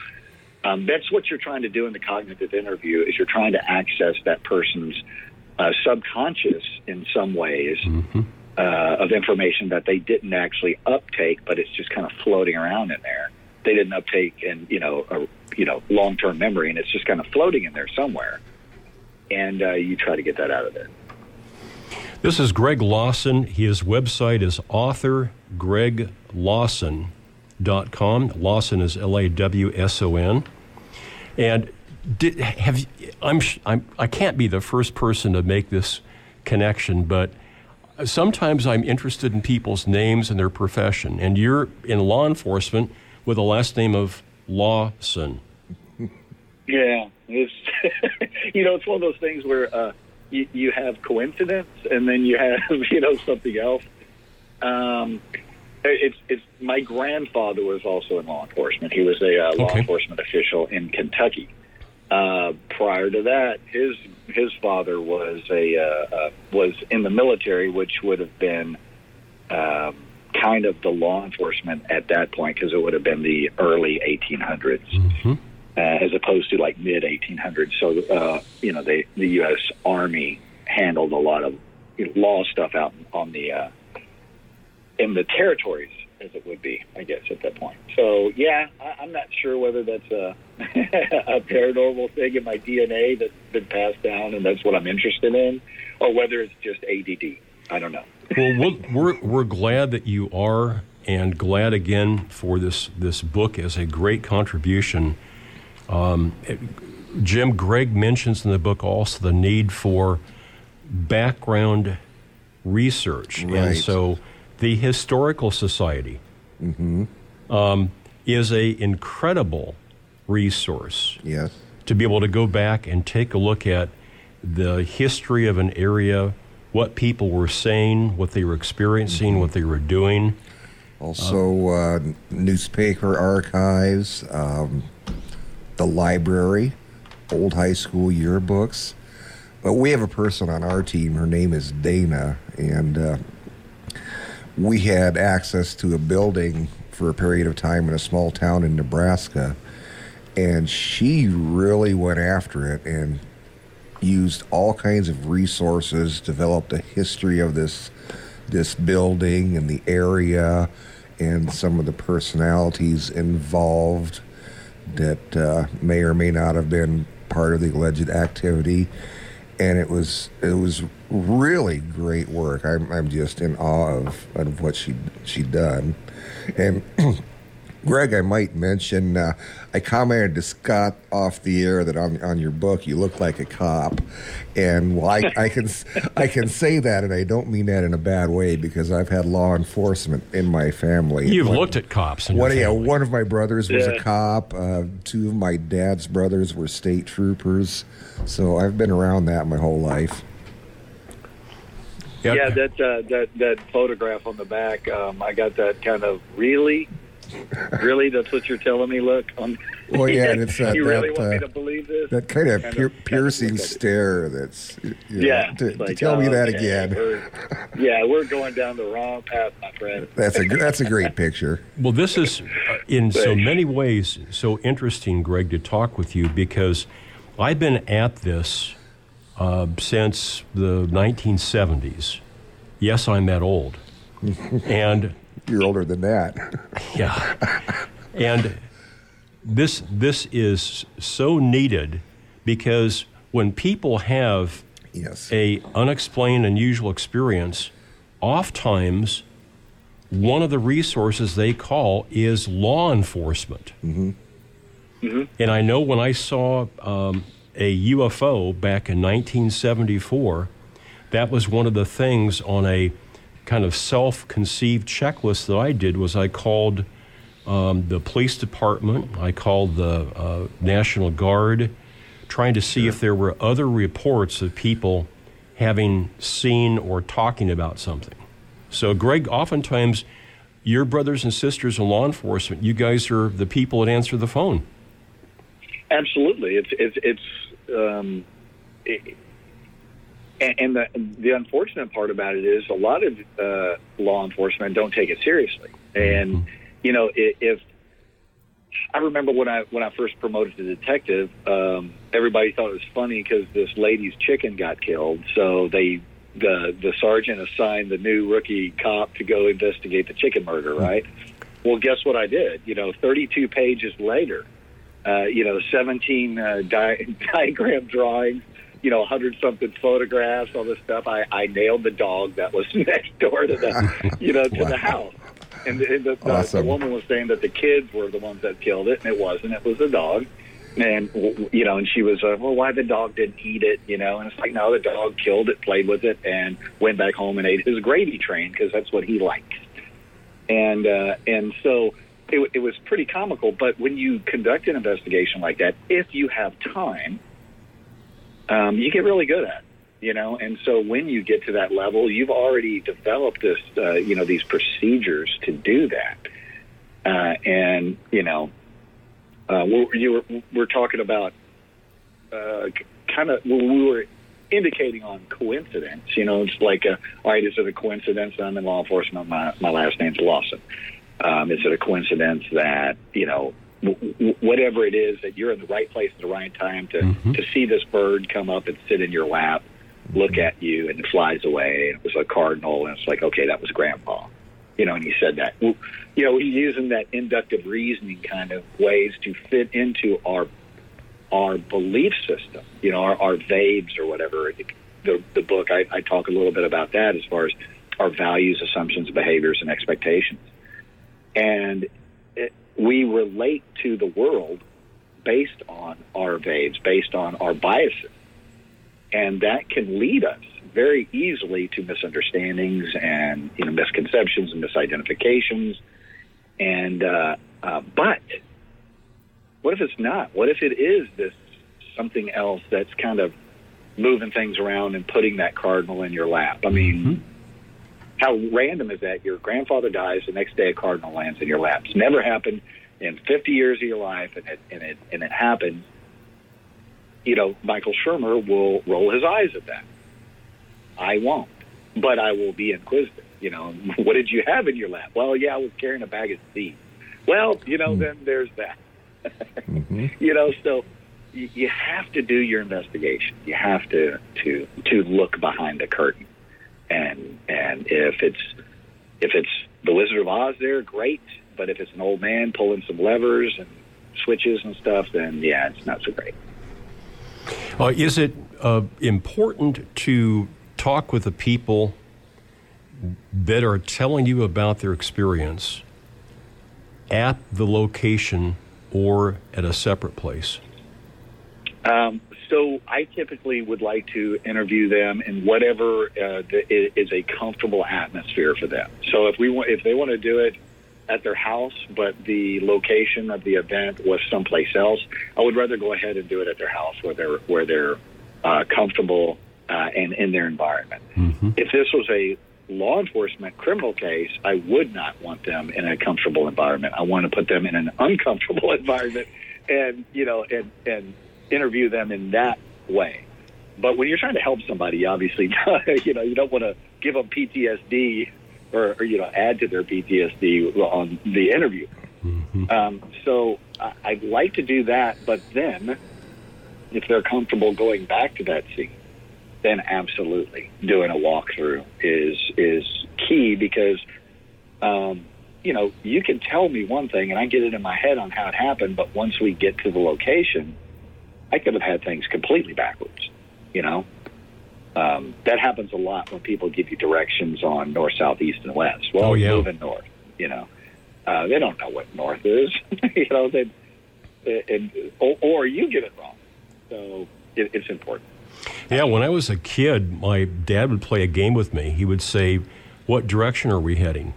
um, that's what you're trying to do in the cognitive interview is you're trying to access that person's uh, subconscious in some ways uh, of information that they didn't actually uptake, but it's just kind of floating around in there. They didn't uptake and you know a, you know long term memory, and it's just kind of floating in there somewhere. And uh, you try to get that out of there. This is Greg Lawson. His website is author Greg Lawson is L A W S O N. And did, have I'm, I'm I can't be the first person to make this connection, but sometimes I'm interested in people's names and their profession. And you're in law enforcement with a last name of Lawson. Yeah, it's you know it's one of those things where uh, you you have coincidence and then you have you know something else. Um, it's it's my grandfather was also in law enforcement. He was a uh, law Okay. enforcement official in Kentucky, Uh, prior to that, his his father was a uh, uh, was in the military, which would have been um, kind of the law enforcement at that point because it would have been the early 1800s. Uh, as opposed to like mid 1800s, so uh, you know they, the U.S. Army handled a lot of you know, law stuff out on the uh, in the territories, as it would be, I guess, at that point. So, yeah, I, I'm not sure whether that's a, a paranormal thing in my DNA that's been passed down and that's what I'm interested in, or whether it's just ADD. I don't know. well, we'll- we're we're glad that you are, and glad again for this this book as a great contribution. Um, it- Jim Gregg mentions in the book also the need for background research, and so the Historical Society um, is a incredible resource. Yes. To be able to go back and take a look at the history of an area, what people were saying, what they were experiencing, what they were doing. Also, uh, newspaper archives, um, the library, old high school yearbooks. But we have a person on our team. Her name is Dana, and uh, we had access to a building for a period of time in a small town in Nebraska, and she really went after it and used all kinds of resources, developed a history of this this building and the area, and some of the personalities involved that uh, may or may not have been part of the alleged activity. And it was it was really great work. I'm I'm just in awe of, of what she she done, and. Greg, I might mention, uh, I commented to Scott off the air that on on your book you look like a cop, and well, I, I can I can say that, and I don't mean that in a bad way because I've had law enforcement in my family. You've One- looked at cops in your one, yeah, one of my brothers was Yeah. a cop. Uh, two of my dad's brothers were state troopers, so I've been around that my whole life. Yeah, that uh, that that photograph on the back, um, I got that kind of really, really. That's what you're telling me. Look, on, Well, yeah, and it's that you really that, want me uh, to believe this? that kind of Kind pier- of- kind of piercing look at it. stare. That's you know, Yeah, To, it's to like, tell me oh, that okay, again. we're- yeah, we're going down the wrong path, my friend. That's a gr- that's a great picture. Well, this is uh, in so many ways so interesting, Greg, to talk with you because I've been at this uh, since the 1970s. Yes, I'm that old. and you're older than that. Yeah. And this this is so needed because when people have yes. a unexplained unusual experience, oftentimes one of the resources they call is law enforcement. Mm-hmm. Mm-hmm. And I know when I saw um, a UFO back in 1974, that was one of the things on a kind of self-conceived checklist that I did was I called um, the police department, I called the uh, National Guard, trying to see if there were other reports of people having seen or talking about something. So, Greg, oftentimes your brothers and sisters in law enforcement, you guys are the people that answer the phone. Absolutely, it's it's it's um, it, and, and the the unfortunate part about it is a lot of uh, law enforcement don't take it seriously, and you know i- if I remember when I when I first promoted to detective, um, everybody thought it was funny because this lady's chicken got killed, so they the the sergeant assigned the new rookie cop to go investigate the chicken murder, right? Well, guess what I did? You know, 32 pages later, uh, you know, 17 uh, di- diagram drawings, you know, 100 something photographs, all this stuff. I, I nailed the dog that was next door to the, you know, to the house. And, the, and the, the, the woman was saying that the kids were the ones that killed it, and it wasn't. It was the dog. And you know, and she was, uh, well, why the dog didn't eat it, you know? And it's like, no, the dog killed it, played with it, and went back home and ate his gravy train because that's what he liked and uh, and so it, it was pretty comical. But when you conduct an investigation like that, if you have time, um, you get really good at, you know. And so when you get to that level, you've already developed this, uh, you know, these procedures to do that. Uh, and you know, uh, we're, were, we're talking about uh, kind of we were indicating on coincidence. You know, it's like, a, all right, is it a coincidence I'm in law enforcement? My my last name's Lawson. Um, is it a coincidence that you know whatever it is that you're in the right place at the right time to mm-hmm. to see this bird come up and sit in your lap, look at you, and it flies away. And it was a cardinal, and it's like, okay, that was Grandpa. You know, and he said that. You know, he's using that inductive reasoning kind of ways to fit into our our belief system. You know, our, our VABES or whatever. The the book I, I talk a little bit about that as far as our values, assumptions, behaviors, and expectations. And we relate to the world based on our VABES, based on our biases. And that can lead us very easily to misunderstandings and you know misconceptions and misidentifications. And uh, uh, but what if it's not? What if it is this something else that's kind of moving things around and putting that cardinal in your lap? I mean, how random is that? Your grandfather dies, the next day a cardinal lands in your lap. It's never happened in 50 years of your life, and it and it and it happens. You know, Michael Shermer will roll his eyes at that. I won't, but I will be inquisitive. You know, what did you have in your lap? Well, yeah, I was carrying a bag of seeds. Well, you know, hmm. then there's that. Mm-hmm. you know, so you, you have to do your investigation. You have to to to look behind the curtain, and and if it's if it's the Wizard of Oz, there, great. But if it's an old man pulling some levers and switches and stuff, then yeah, it's not so great. Uh, is it uh, important to talk with the people that are telling you about their experience at the location or at a separate place? Um, so I typically would like to interview them in whatever uh, the, is a comfortable atmosphere for them. So if we want, if they want to do it at their house, but the location of the event was someplace else, I would rather go ahead and do it at their house where they're where they're uh, comfortable uh, and in their environment. If this was a law enforcement criminal case, I would not want them in a comfortable environment. I want to put them in an uncomfortable environment, and you know, and and interview them in that way. But when you're trying to help somebody, obviously, you know, you don't want to give them PTSD or, or you know add to their PTSD on the interview. Um, so I, I'd like to do that, but then if they're comfortable going back to that scene, then absolutely doing a walkthrough is is key because um, you know you can tell me one thing and I get it in my head on how it happened, but once we get to the location, I could have had things completely backwards. You know, um, that happens a lot when people give you directions on north, south, east, and west. Well, Oh, yeah. moving north. You know, uh, they don't know what north is. you know, they and, or, or you get it wrong. So it, it's important. Yeah, when I was a kid, my dad would play a game with me. He would say, What direction are we heading?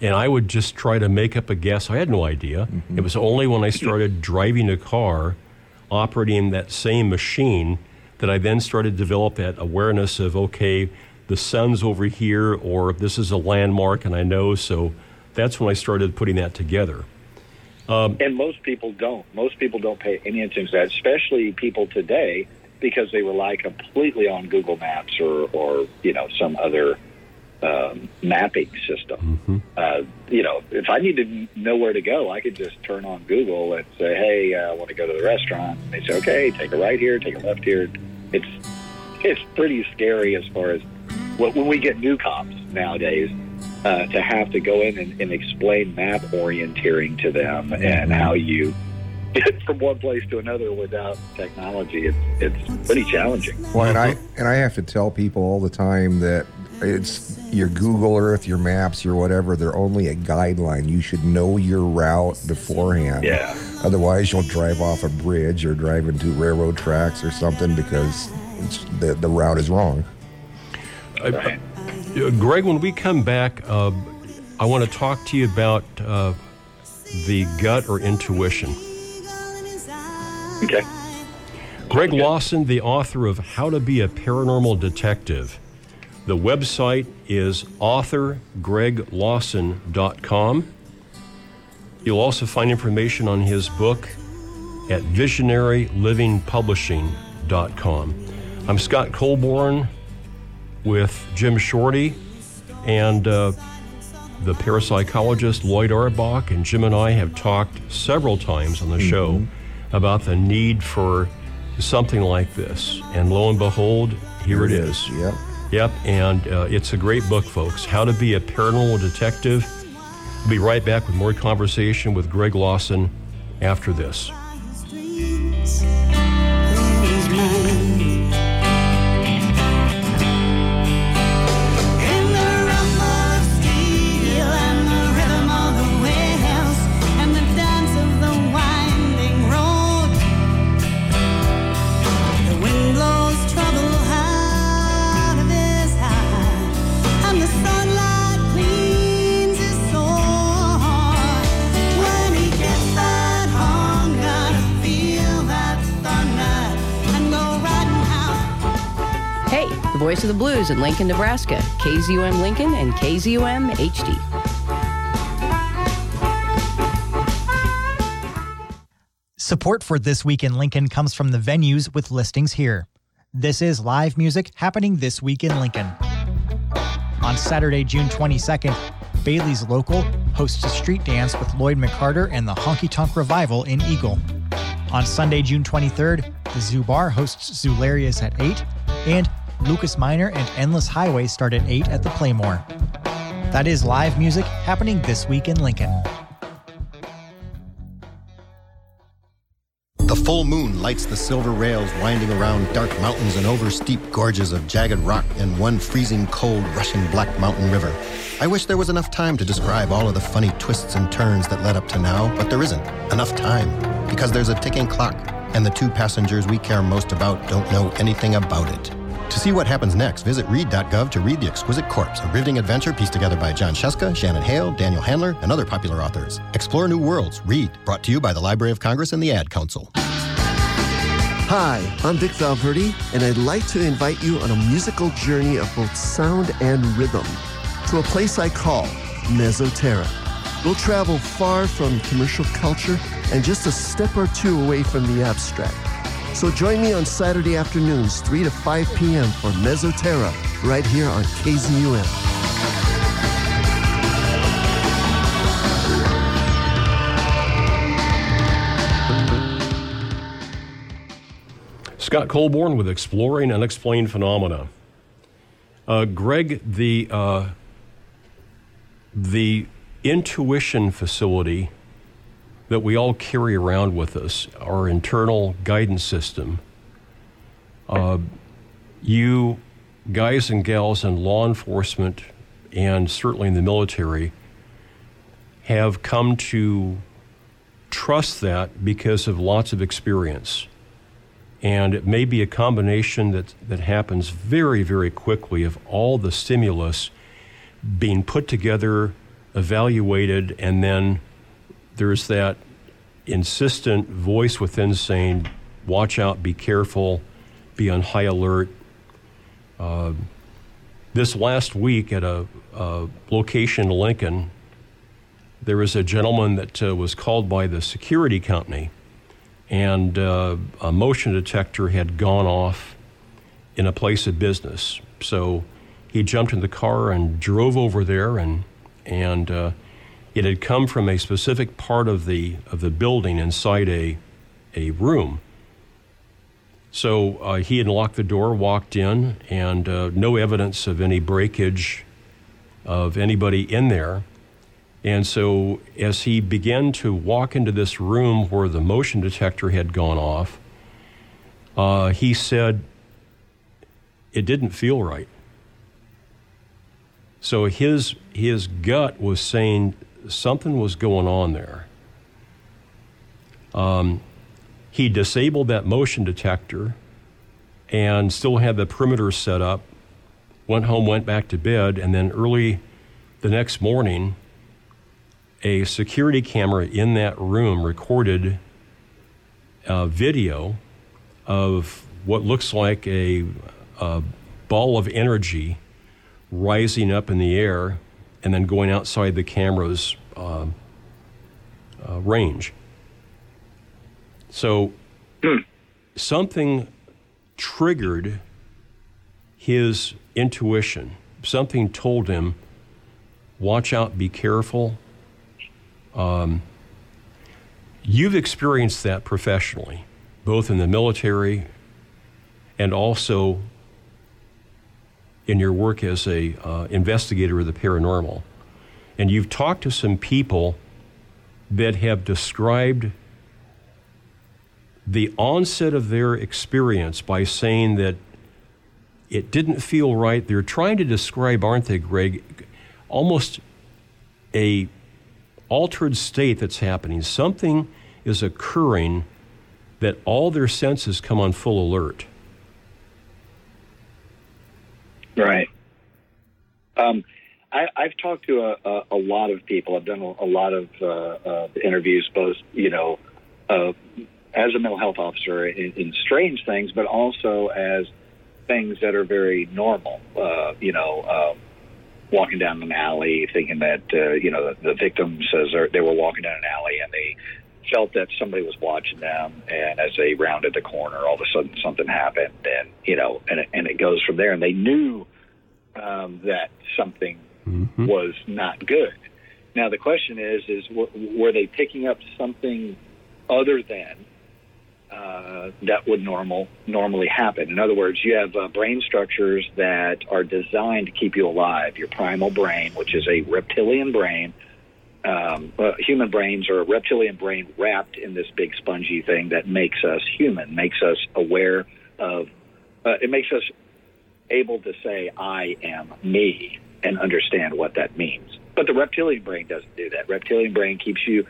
And I would just try to make up a guess. I had no idea. It was only when I started driving a car, operating that same machine, that I then started to develop that awareness of, okay, the sun's over here, or this is a landmark, and I know. So that's when I started putting that together. Um, And most people don't. Most people don't pay any attention to that, especially people today, because they rely completely on Google Maps or, or you know, some other um, mapping system. Uh, you know, if I need to know where to go, I could just turn on Google and say, "Hey, uh, I want to go to the restaurant." And they say, "Okay, take a right here, take a left here." It's it's pretty scary as far as when when we get new cops nowadays uh, to have to go in and, and explain map orienteering to them and how you get from one place to another without technology. It's it's pretty challenging. Well, and I and I have to tell people all the time that it's your Google Earth, your maps, your whatever. They're only a guideline. You should know your route beforehand. Yeah. Otherwise, you'll drive off a bridge or drive into railroad tracks or something because it's, the the route is wrong. Uh, Greg, when we come back, uh, I want to talk to you about uh, the gut or intuition. Okay. Greg Lawson, the author of How to Be a Paranormal Detective. The website is authorgreglawson.com. You'll also find information on his book at visionarylivingpublishing.com. I'm Scott Colborn with Jim Shorty and uh, the parapsychologist Loyd Auerbach. And Jim and I have talked several times on the show about the need for something like this. And lo and behold, here it is. Yep. Yep, and uh, it's a great book, folks. How to Be a Paranormal Detective. We'll be right back with more conversation with Greg Lawson after this. Voice of the blues in Lincoln, Nebraska. KZUM Lincoln and KZUM HD. Support for This Week in Lincoln comes from the venues with listings here. This is live music happening this week in Lincoln. On Saturday, June 22nd, Bailey's Local hosts a street dance with Lloyd McCarter and the Honky Tonk Revival in Eagle. On Sunday, June 23rd, the Zoo Bar hosts Zoolarius at 8, and Lucas Minor and Endless Highway start at 8 at the Playmore. That is live music happening this week in Lincoln. The full moon lights the silver rails winding around dark mountains and over steep gorges of jagged rock and one freezing cold rushing black mountain river. I wish there was enough time to describe all of the funny twists and turns that led up to now, but there isn't enough time because there's a ticking clock and the two passengers we care most about don't know anything about it. To see what happens next, visit read.gov to read The Exquisite Corpse, a riveting adventure pieced together by Jon Scieszka, Shannon Hale, Daniel Handler, and other popular authors. Explore new worlds. Read. Brought to you by the Library of Congress and the Ad Council. Hi, I'm Vic Valverde, and I'd like to invite you on a musical journey of both sound and rhythm to a place I call Mesoterra. We'll travel far from commercial culture and just a step or two away from the abstract. So join me on Saturday afternoons, 3 to 5 p.m. for Mesoterra, right here on KZUM. Scott Colborn with Exploring Unexplained Phenomena. Uh, Greg, the uh, the intuition facility that we all carry around with us, our internal guidance system. Uh, you guys and gals in law enforcement and certainly in the military have come to trust that because of lots of experience. And it may be a combination that, that happens very, very quickly of all the stimulus being put together, evaluated, and then there's that insistent voice within saying, watch out, be careful, be on high alert. Uh, this last week at a, a location in Lincoln, there was a gentleman that uh, was called by the security company, and uh, a motion detector had gone off in a place of business. So he jumped in the car and drove over there, and and uh, it had come from a specific part of the of the building inside a a room. So uh, he had locked the door, walked in, and uh, no evidence of any breakage of anybody in there. And so, as he began to walk into this room where the motion detector had gone off, uh, he said, It didn't feel right. So, his, his gut was saying something was going on there. Um, he disabled that motion detector and still had the perimeter set up, went home, went back to bed, and then early the next morning, a security camera in that room recorded a video of what looks like a, a ball of energy rising up in the air and then going outside the camera's uh, uh, range. So something triggered his intuition. Something told him, watch out, be careful. Um, you've experienced that professionally, both in the military and also in your work as a uh, investigator of the paranormal. And you've talked to some people that have described the onset of their experience by saying that it didn't feel right. They're trying to describe, aren't they, Greg, almost a altered state that's happening. Something is occurring that all their senses come on full alert. Right. Um, I, I've talked to a, a, a lot of people. I've done a, lot of uh, uh, interviews, both you know, uh, as a mental health officer in, in strange things, but also as things that are very normal. Uh, you know, uh, walking down an alley, thinking that uh, you know the, the victim says they were walking down an alley and they felt that somebody was watching them, and as they rounded the corner, all of a sudden something happened, and you know, and it, and it goes from there. And they knew um, that something was not good. Now the question is: is were they picking up something other than uh, that would normal normally happen? In other words, you have uh, brain structures that are designed to keep you alive. Your primal brain, which is a reptilian brain. Um, uh, human brains are a reptilian brain wrapped in this big spongy thing that makes us human, makes us aware of. Uh, it makes us able to say I am me and understand what that means. But the reptilian brain doesn't do that. Reptilian brain keeps you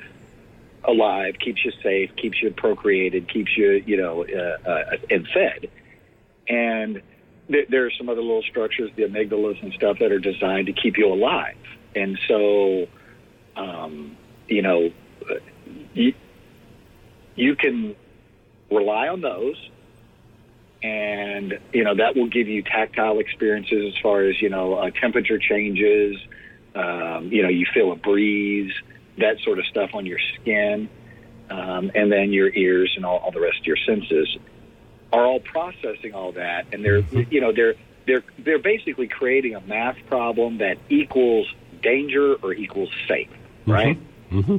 alive, keeps you safe, keeps you procreated, keeps you, you know, uh, uh, and fed. And th- there are some other little structures, the amygdalas and stuff, that are designed to keep you alive. And so, um, you know, uh, you, you can rely on those and you know that will give you tactile experiences as far as you know uh, temperature changes um, you know you feel a breeze that sort of stuff on your skin um, and then your ears and all, all the rest of your senses are all processing all that and they're you know they're they're they're basically creating a math problem that equals danger or equals safe right Mm-hmm.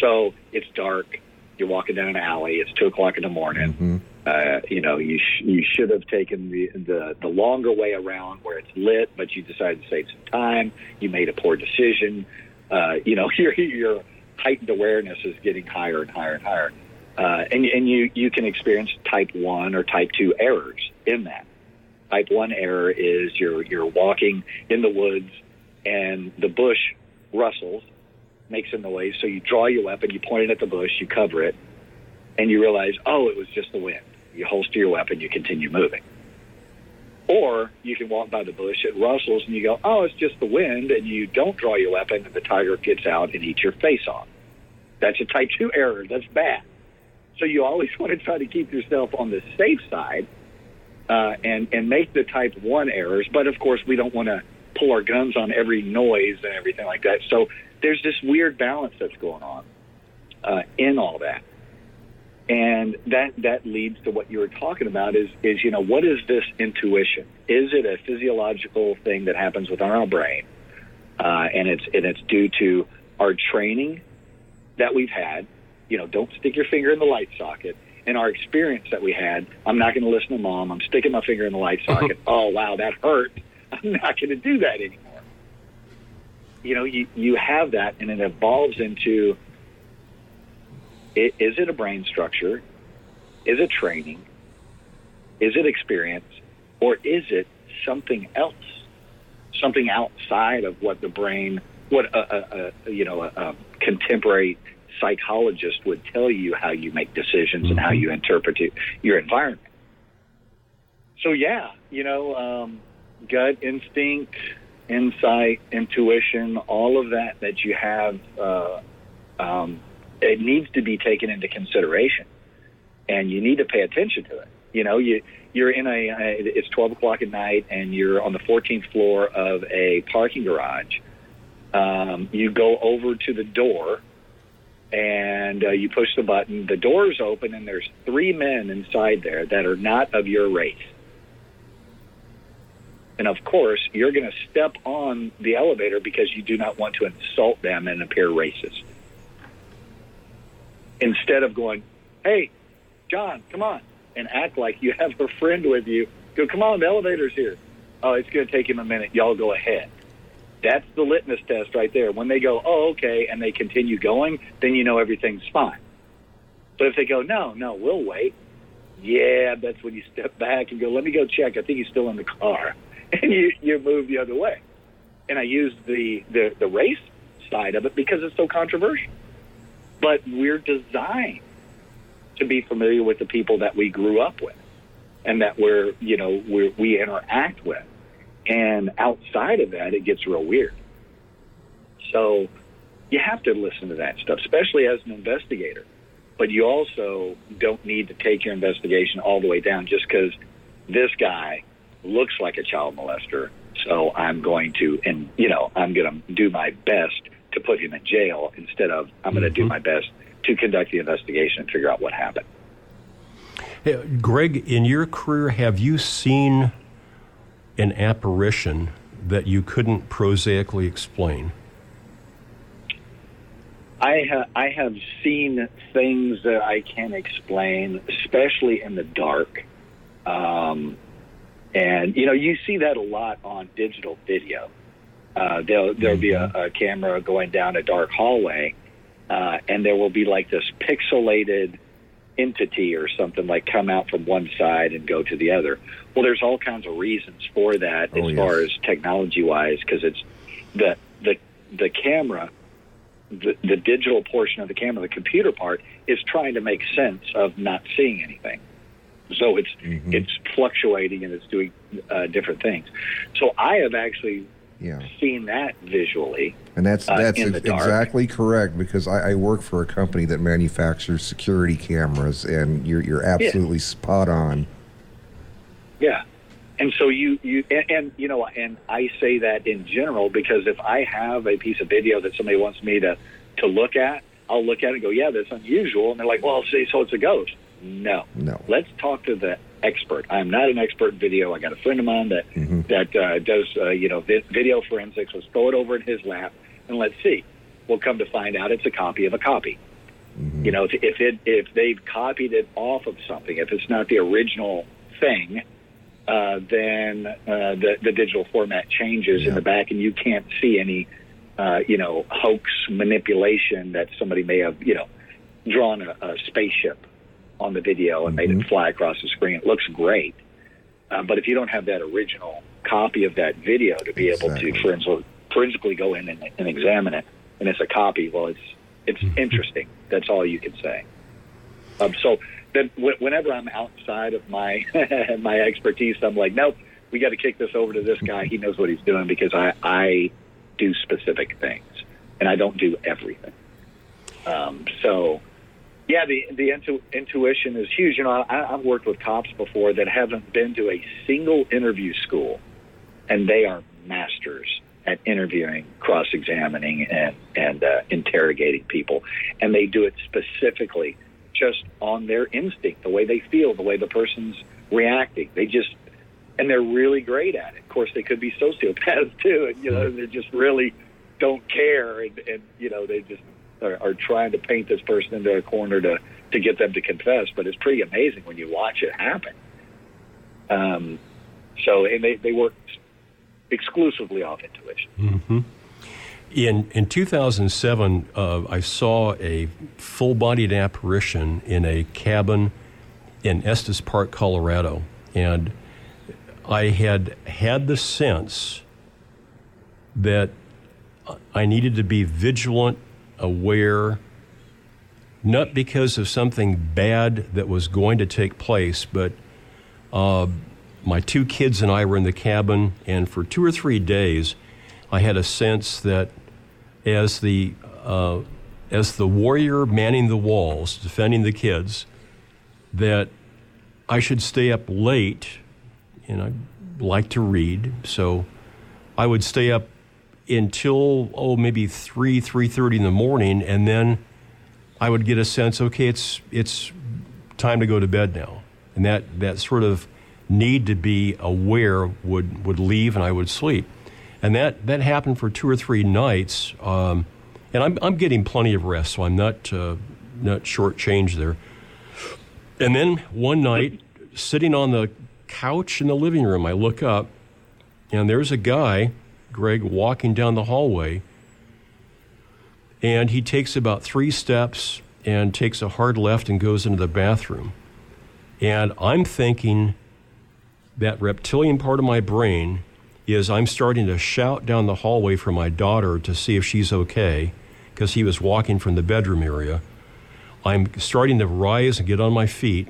so it's dark. You're walking down an alley. It's two o'clock in the morning. Uh, you know, you sh- you should have taken the, the the longer way around where it's lit, but you decided to save some time. You made a poor decision. Uh, you know, your your heightened awareness is getting higher and higher and higher, uh, and and you you can experience type one or type two errors in that. Type one error is you're you're walking in the woods and the bush rustles makes a noise. So you draw your weapon, you point it at the bush, you cover it, and you realize, oh, it was just the wind. You holster your weapon, you continue moving. Or you can walk by the bush, it rustles, and you go, oh, it's just the wind, and you don't draw your weapon, and the tiger gets out and eats your face off. That's a type 2 error. That's bad. So you always want to try to keep yourself on the safe side uh, and, and make the type 1 errors. But of course, we don't want to pull our guns on every noise and everything like that. So there's this weird balance that's going on uh, in all that. And that that leads to what you were talking about is is you know what is this intuition? Is it a physiological thing that happens within our brain, uh, and it's and it's due to our training that we've had. You know, don't stick your finger in the light socket. And our experience that we had, I'm not going to listen to mom. I'm sticking my finger in the light socket. oh wow, that hurt. I'm not going to do that anymore. You know, you you have that, and it evolves into is it a brain structure? Is it training? Is it experience? Or is it something else? Something outside of what the brain, what a, a, a you know, a, a contemporary psychologist would tell you how you make decisions and how you interpret it, your environment. So yeah, you know, um, gut instinct, insight, intuition, all of that that you have, uh, um, it needs to be taken into consideration, and you need to pay attention to it. You know, you you're in a it's twelve o'clock at night, and you're on the 14th floor of a parking garage. Um, you go over to the door, and and uh, you push the button. The doors open, and there's three men inside there that are not of your race. And of course, you're going to step on the elevator because you do not want to insult them and appear racist. Instead of going, "Hey, John, come on," and act like you have a friend with you, go, "Come on, the elevator's here." Oh, it's going to take him a minute. Y'all go ahead. That's the litmus test right there. When they go, "Oh, okay," and they continue going, then you know everything's fine. But if they go, "No, no, we'll wait," yeah, that's when you step back and go, "Let me go check. I think he's still in the car," and you you move the other way. And I use the the, the race side of it because it's so controversial. But we're designed to be familiar with the people that we grew up with and that we're you know we we interact with. And outside of that, it gets real weird. So you have to listen to that stuff, especially as an investigator. But you also don't need to take your investigation all the way down just because this guy looks like a child molester. So I'm going to, and you know, I'm going to do my best to put him in jail instead of I'm going to do my best to conduct the investigation and figure out what happened. Hey, Greg, in your career, have you seen an apparition that you couldn't prosaically explain? I ha- I have seen things that I can't explain, especially in the dark. Um, and you know, you see that a lot on digital video. Uh, there'll there'll be a, a camera going down a dark hallway, uh, and there will be like this pixelated entity or something like come out from one side and go to the other. Well, there's all kinds of reasons for that Oh, as yes. far as technology wise, because it's the the the camera, the, the digital portion of the camera, the computer part, is trying to make sense of not seeing anything. So it's it's fluctuating and it's doing uh, different things. So I have actually Yeah. seen that visually. And that's uh, that's the ex- exactly correct because I, I work for a company that manufactures security cameras, and you're you're absolutely spot on. Yeah. And so you, you and, and you know, and I say that in general because if I have a piece of video that somebody wants me to to look at, I'll look at it and go, yeah, that's unusual. And they're like, well, see, so it's a ghost. No, no. Let's talk to the expert. I'm not an expert in video. I got a friend of mine that that uh, does uh, you know vi- video forensics. Let's throw it over in his lap and let's see. We'll come to find out it's a copy of a copy. You know, if if it if they've copied it off of something, if it's not the original thing, uh, then uh, the the digital format changes in the back, and you can't see any, uh, you know, hoax manipulation that somebody may have, you know, drawn a, a spaceship on the video and made it fly across the screen. It looks great, uh, but if you don't have that original copy of that video to be able to forensic, forensically go in and, and examine it, and it's a copy, well, it's it's interesting. That's all you can say. Um, so then, wh- whenever I'm outside of my my expertise, I'm like, nope, we got to kick this over to this guy. He knows what he's doing because I I do specific things and I don't do everything. Um, so, yeah, the the intu- intuition is huge. You know, I, I've worked with cops before that haven't been to a single interview school, and they are masters at interviewing, cross-examining, and and uh, interrogating people, and they do it specifically just on their instinct, the way they feel, the way the person's reacting. They just and they're really great at it. Of course, they could be sociopaths too, and you know they just really don't care, and, and you know they just are, are trying to paint this person into a corner to to get them to confess. But it's pretty amazing when you watch it happen. Um, so and they they work exclusively off intuition. hmm In in 2007, uh, I saw a full-bodied apparition in a cabin in Estes Park, Colorado, and I had had the sense that I needed to be vigilant, aware, not because of something bad that was going to take place, but uh, my two kids and I were in the cabin, and for two or three days, I had a sense that as the uh, as the warrior manning the walls, defending the kids, that I should stay up late, and I like to read, so I would stay up until oh maybe three three thirty in the morning, and then I would get a sense, okay, it's it's time to go to bed now, and that that sort of need to be aware would would leave, and I would sleep, and that that happened for two or three nights, um, and I'm I'm getting plenty of rest, so I'm not uh, not shortchanged there. And then one night, sitting on the couch in the living room, I look up, and there's a guy, Greg, walking down the hallway. And he takes about three steps and takes a hard left and goes into the bathroom. And I'm thinking that reptilian part of my brain is I'm starting to shout down the hallway for my daughter to see if she's okay because he was walking from the bedroom area. I'm starting to rise and get on my feet,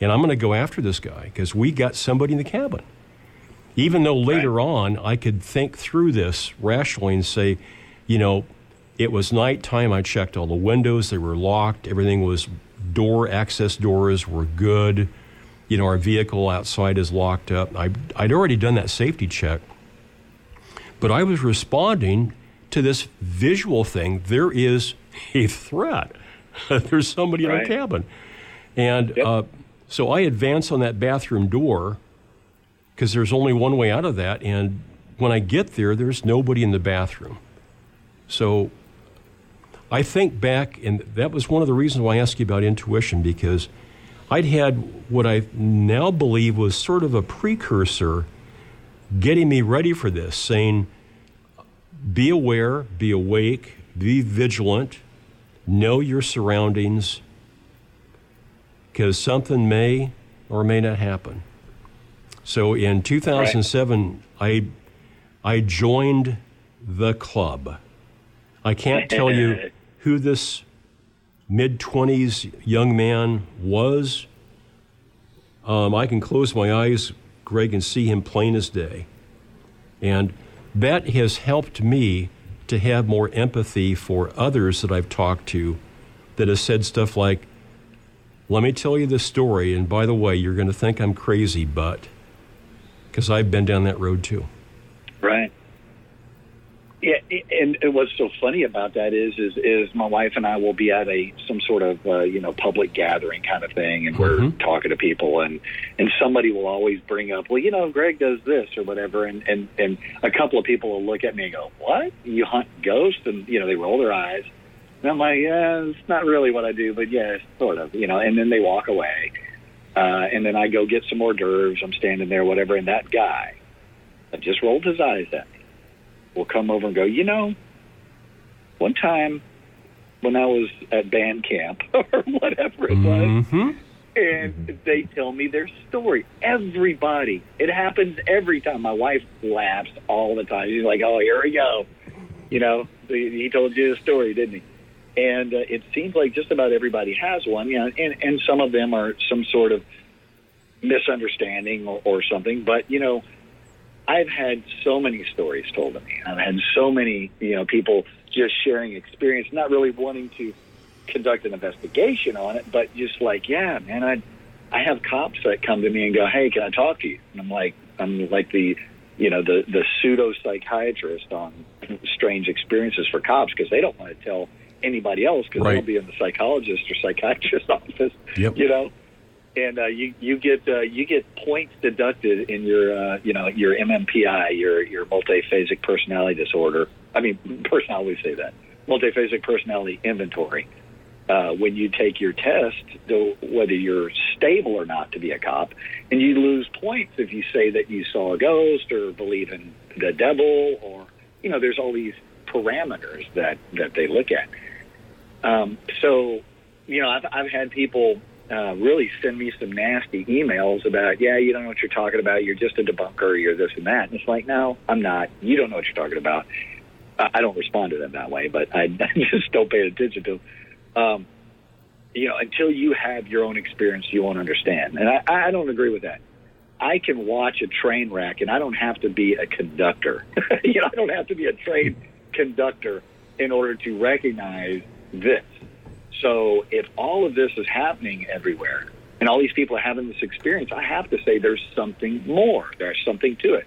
and I'm going to go after this guy because we got somebody in the cabin. Even though later on I could think through this rationally and say, you know, it was nighttime. I checked all the windows; they were locked. Everything was door access doors were good. You know, our vehicle outside is locked up. I, I'd already done that safety check, but I was responding to this visual thing. There is a threat. There's somebody in Right. our cabin, and uh, so I advance on that bathroom door because there's only one way out of that. And when I get there, there's nobody in the bathroom. So I think back, and that was one of the reasons why I asked you about intuition because I'd had what I now believe was sort of a precursor getting me ready for this, saying, be aware, be awake, be vigilant, know your surroundings, because something may or may not happen. So in 2007, I, I joined the club. I can't tell you who this mid 20s young man was. Um, I can close my eyes, Greg, and see him plain as day. And that has helped me to have more empathy for others that I've talked to that have said stuff like, let me tell you the story, and by the way, you're going to think I'm crazy, but because I've been down that road too. Right. Yeah, and, and what's so funny about that is, is, is my wife and I will be at a some sort of uh, you know public gathering kind of thing, and we're talking to people, and and somebody will always bring up, well, you know, Greg does this or whatever, and and and a couple of people will look at me and go, what? You hunt ghosts? And you know, they roll their eyes, and I'm like, yeah, it's not really what I do, but yeah, sort of, you know, and then they walk away, uh, and then I go get some hors d'oeuvres. I'm standing there, whatever, and that guy that just rolled his eyes at me will come over and go, you know, one time when I was at band camp or whatever it was, Mm-hmm. and they tell me their story. Everybody, it happens every time. My wife laughs all the time. She's like, "Oh, here we go," you know. He he told you the story, didn't he? And uh, it seems like just about everybody has one. Yeah, and and some of them are some sort of misunderstanding or, or something. But you know, I've had so many stories told to me. I've had so many, you know, people just sharing experience, not really wanting to conduct an investigation on it, but just like, yeah, man, I, I have cops that come to me and go, hey, can I talk to you? And I'm like, I'm like the, you know, the the pseudo psychiatrist on strange experiences for cops because they don't want to tell anybody else because Right. they'll be in the psychologist or psychiatrist office, Yep. you know and uh, you you get uh, you get points deducted in your uh, you know your MMPI, your your multiphasic personality disorder. I mean, personality say that multiphasic personality inventory. Uh, when you take your test, to whether you're stable or not to be a cop, and you lose points if you say that you saw a ghost or believe in the devil, or you know, there's all these parameters that that they look at. Um, so, you know, I've, I've had people uh, really send me some nasty emails about, yeah, you don't know what you're talking about. You're just a debunker. You're this and that. And it's like, no, I'm not. You don't know what you're talking about. I, don't respond to them that way, but I, I just don't pay attention to them. Um, you know, until you have your own experience, you won't understand. And I, I don't agree with that. I can watch a train wreck, and I don't have to be a conductor. you know, I don't have to be a train conductor in order to recognize this. So if all of this is happening everywhere and all these people are having this experience, I have to say there's something more. There's something to it.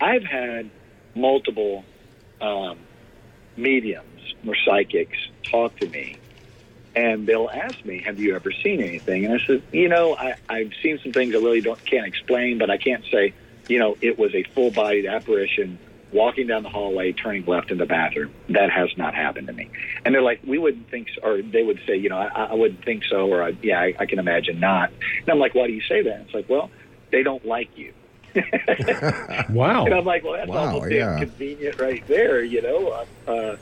I've had multiple um, mediums or psychics talk to me and they'll ask me, "Have you ever seen anything?" And I said, "You know, I, I've seen some things I really don't can't explain, but I can't say, you know, it was a full-bodied apparition." Walking down the hallway, turning left in the bathroom. That has not happened to me. And they're like, we wouldn't think, so, or they would say, you know, I, I wouldn't think so, or I, yeah, I, I can imagine not. And I'm like, why do you say that? It's like, well, they don't like you. Wow. And I'm like, well, that's Wow, almost yeah. inconvenient right there, you know. Uh,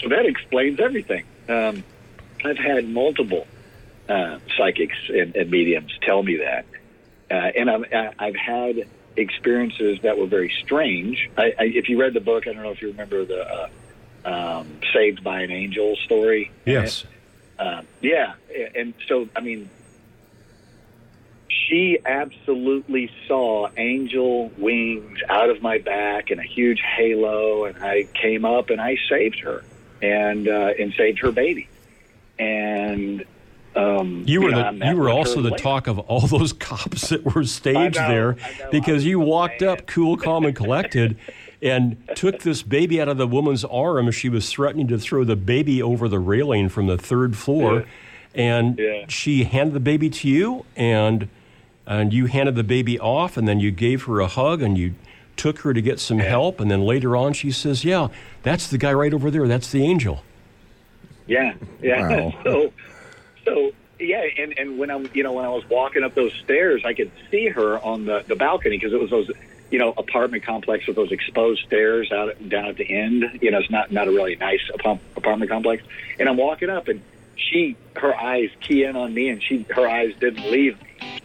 so that explains everything. Um, I've had multiple uh, psychics and, and mediums tell me that, uh, and I'm, I've had experiences that were very strange. I, I, if you read the book, I don't know if you remember the uh, um, "Saved by an Angel" story. Yes. Uh, yeah, and so I mean, she absolutely saw angel wings out of my back and a huge halo, and I came up and I saved her and uh, and saved her baby. And um, You were know, I the, you were also the later. talk of all those cops that were staged know, there know. because you walked up cool, calm, and collected and took this baby out of the woman's arm. She was threatening to throw the baby over the railing from the third floor. And she handed the baby to you and and you handed the baby off and then you gave her a hug and you took her to get some help and then later on she says, "Yeah, that's the guy right over there. That's the angel." Yeah, yeah. Wow. So, so yeah, and and when I'm, you know, when I was walking up those stairs, I could see her on the the balcony because it was those, you know, apartment complex with those exposed stairs out down at the end. You know, it's not not a really nice apart- apartment complex. And I'm walking up, and she, her eyes key in on me, and she, her eyes didn't leave me.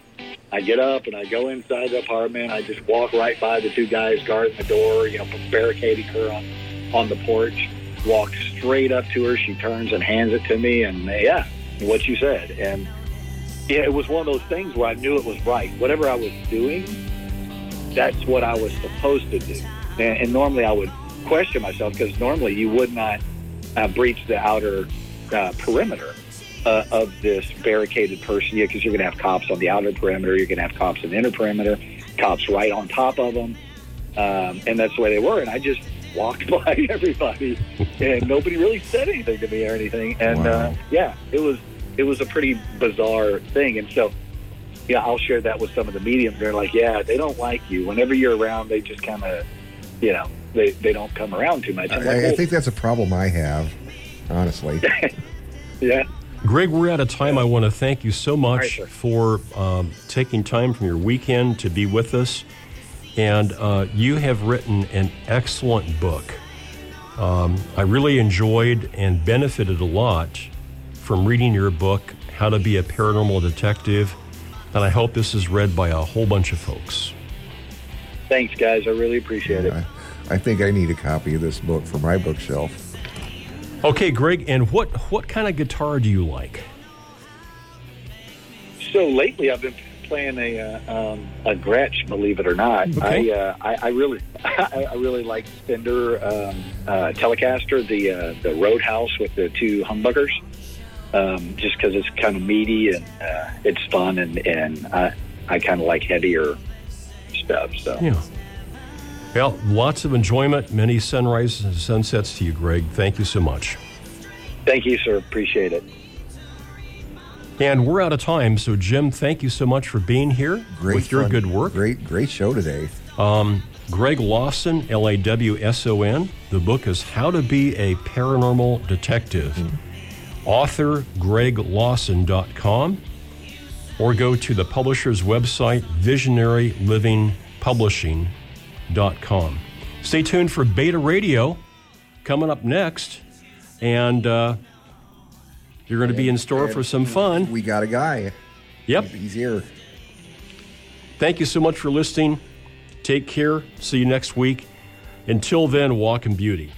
I get up and I go inside the apartment. I just walk right by the two guys guarding the door, you know, barricading her on on the porch. Walk straight up to her. She turns and hands it to me, and yeah, what you said. And yeah, it was one of those things where I knew it was right. Whatever I was doing, that's what I was supposed to do. And, and normally I would question myself because normally you would not uh, breach the outer uh, perimeter uh, of this barricaded person because you're going to have cops on the outer perimeter, you're going to have cops on the inner perimeter, cops right on top of them, um, and that's the way they were. And I just walked by everybody, and nobody really said anything to me or anything. And uh, yeah, it was it was a pretty bizarre thing. And so, yeah, I'll share that with some of the mediums. They're like, yeah, they don't like you. Whenever you're around, they just kind of, you know, they they don't come around too much. I'm like, I, I think that's a problem I have, honestly. yeah. Greg, we're out of time. I want to thank you so much right, for um, taking time from your weekend to be with us. And uh, you have written an excellent book. Um, I really enjoyed and benefited a lot from reading your book, How to Be a Paranormal Detective. And I hope this is read by a whole bunch of folks. Thanks, guys. I really appreciate it. I, I think I need a copy of this book for my bookshelf. Okay, Greg, and what, what kind of guitar do you like? So lately, I've been playing a uh, um, a Gretsch, believe it or not. Okay. I, uh, I I really I, I really like Fender um, uh, Telecaster, the uh, the Roadhouse with the two humbuckers, um, just because it's kind of meaty and uh, it's fun and and I I kind of like heavier stuff. So Yeah. Well, lots of enjoyment, many sunrises and sunsets to you, Greg. Thank you so much. thank you, sir. Appreciate it. And we're out of time, so Jim, thank you so much for being here Great with your fun. good work. Great, great show today. Um, Greg Lawson, L A W S O N. The book is How to Be a Paranormal Detective. Author greglawson.com or go to the publisher's website, visionarylivingpublishing.com. Stay tuned for Beta Radio coming up next. And uh, you're going to be in store for some fun. We got a guy. Yep. He's here. Thank you so much for listening. Take care. See you next week. Until then, walk in beauty.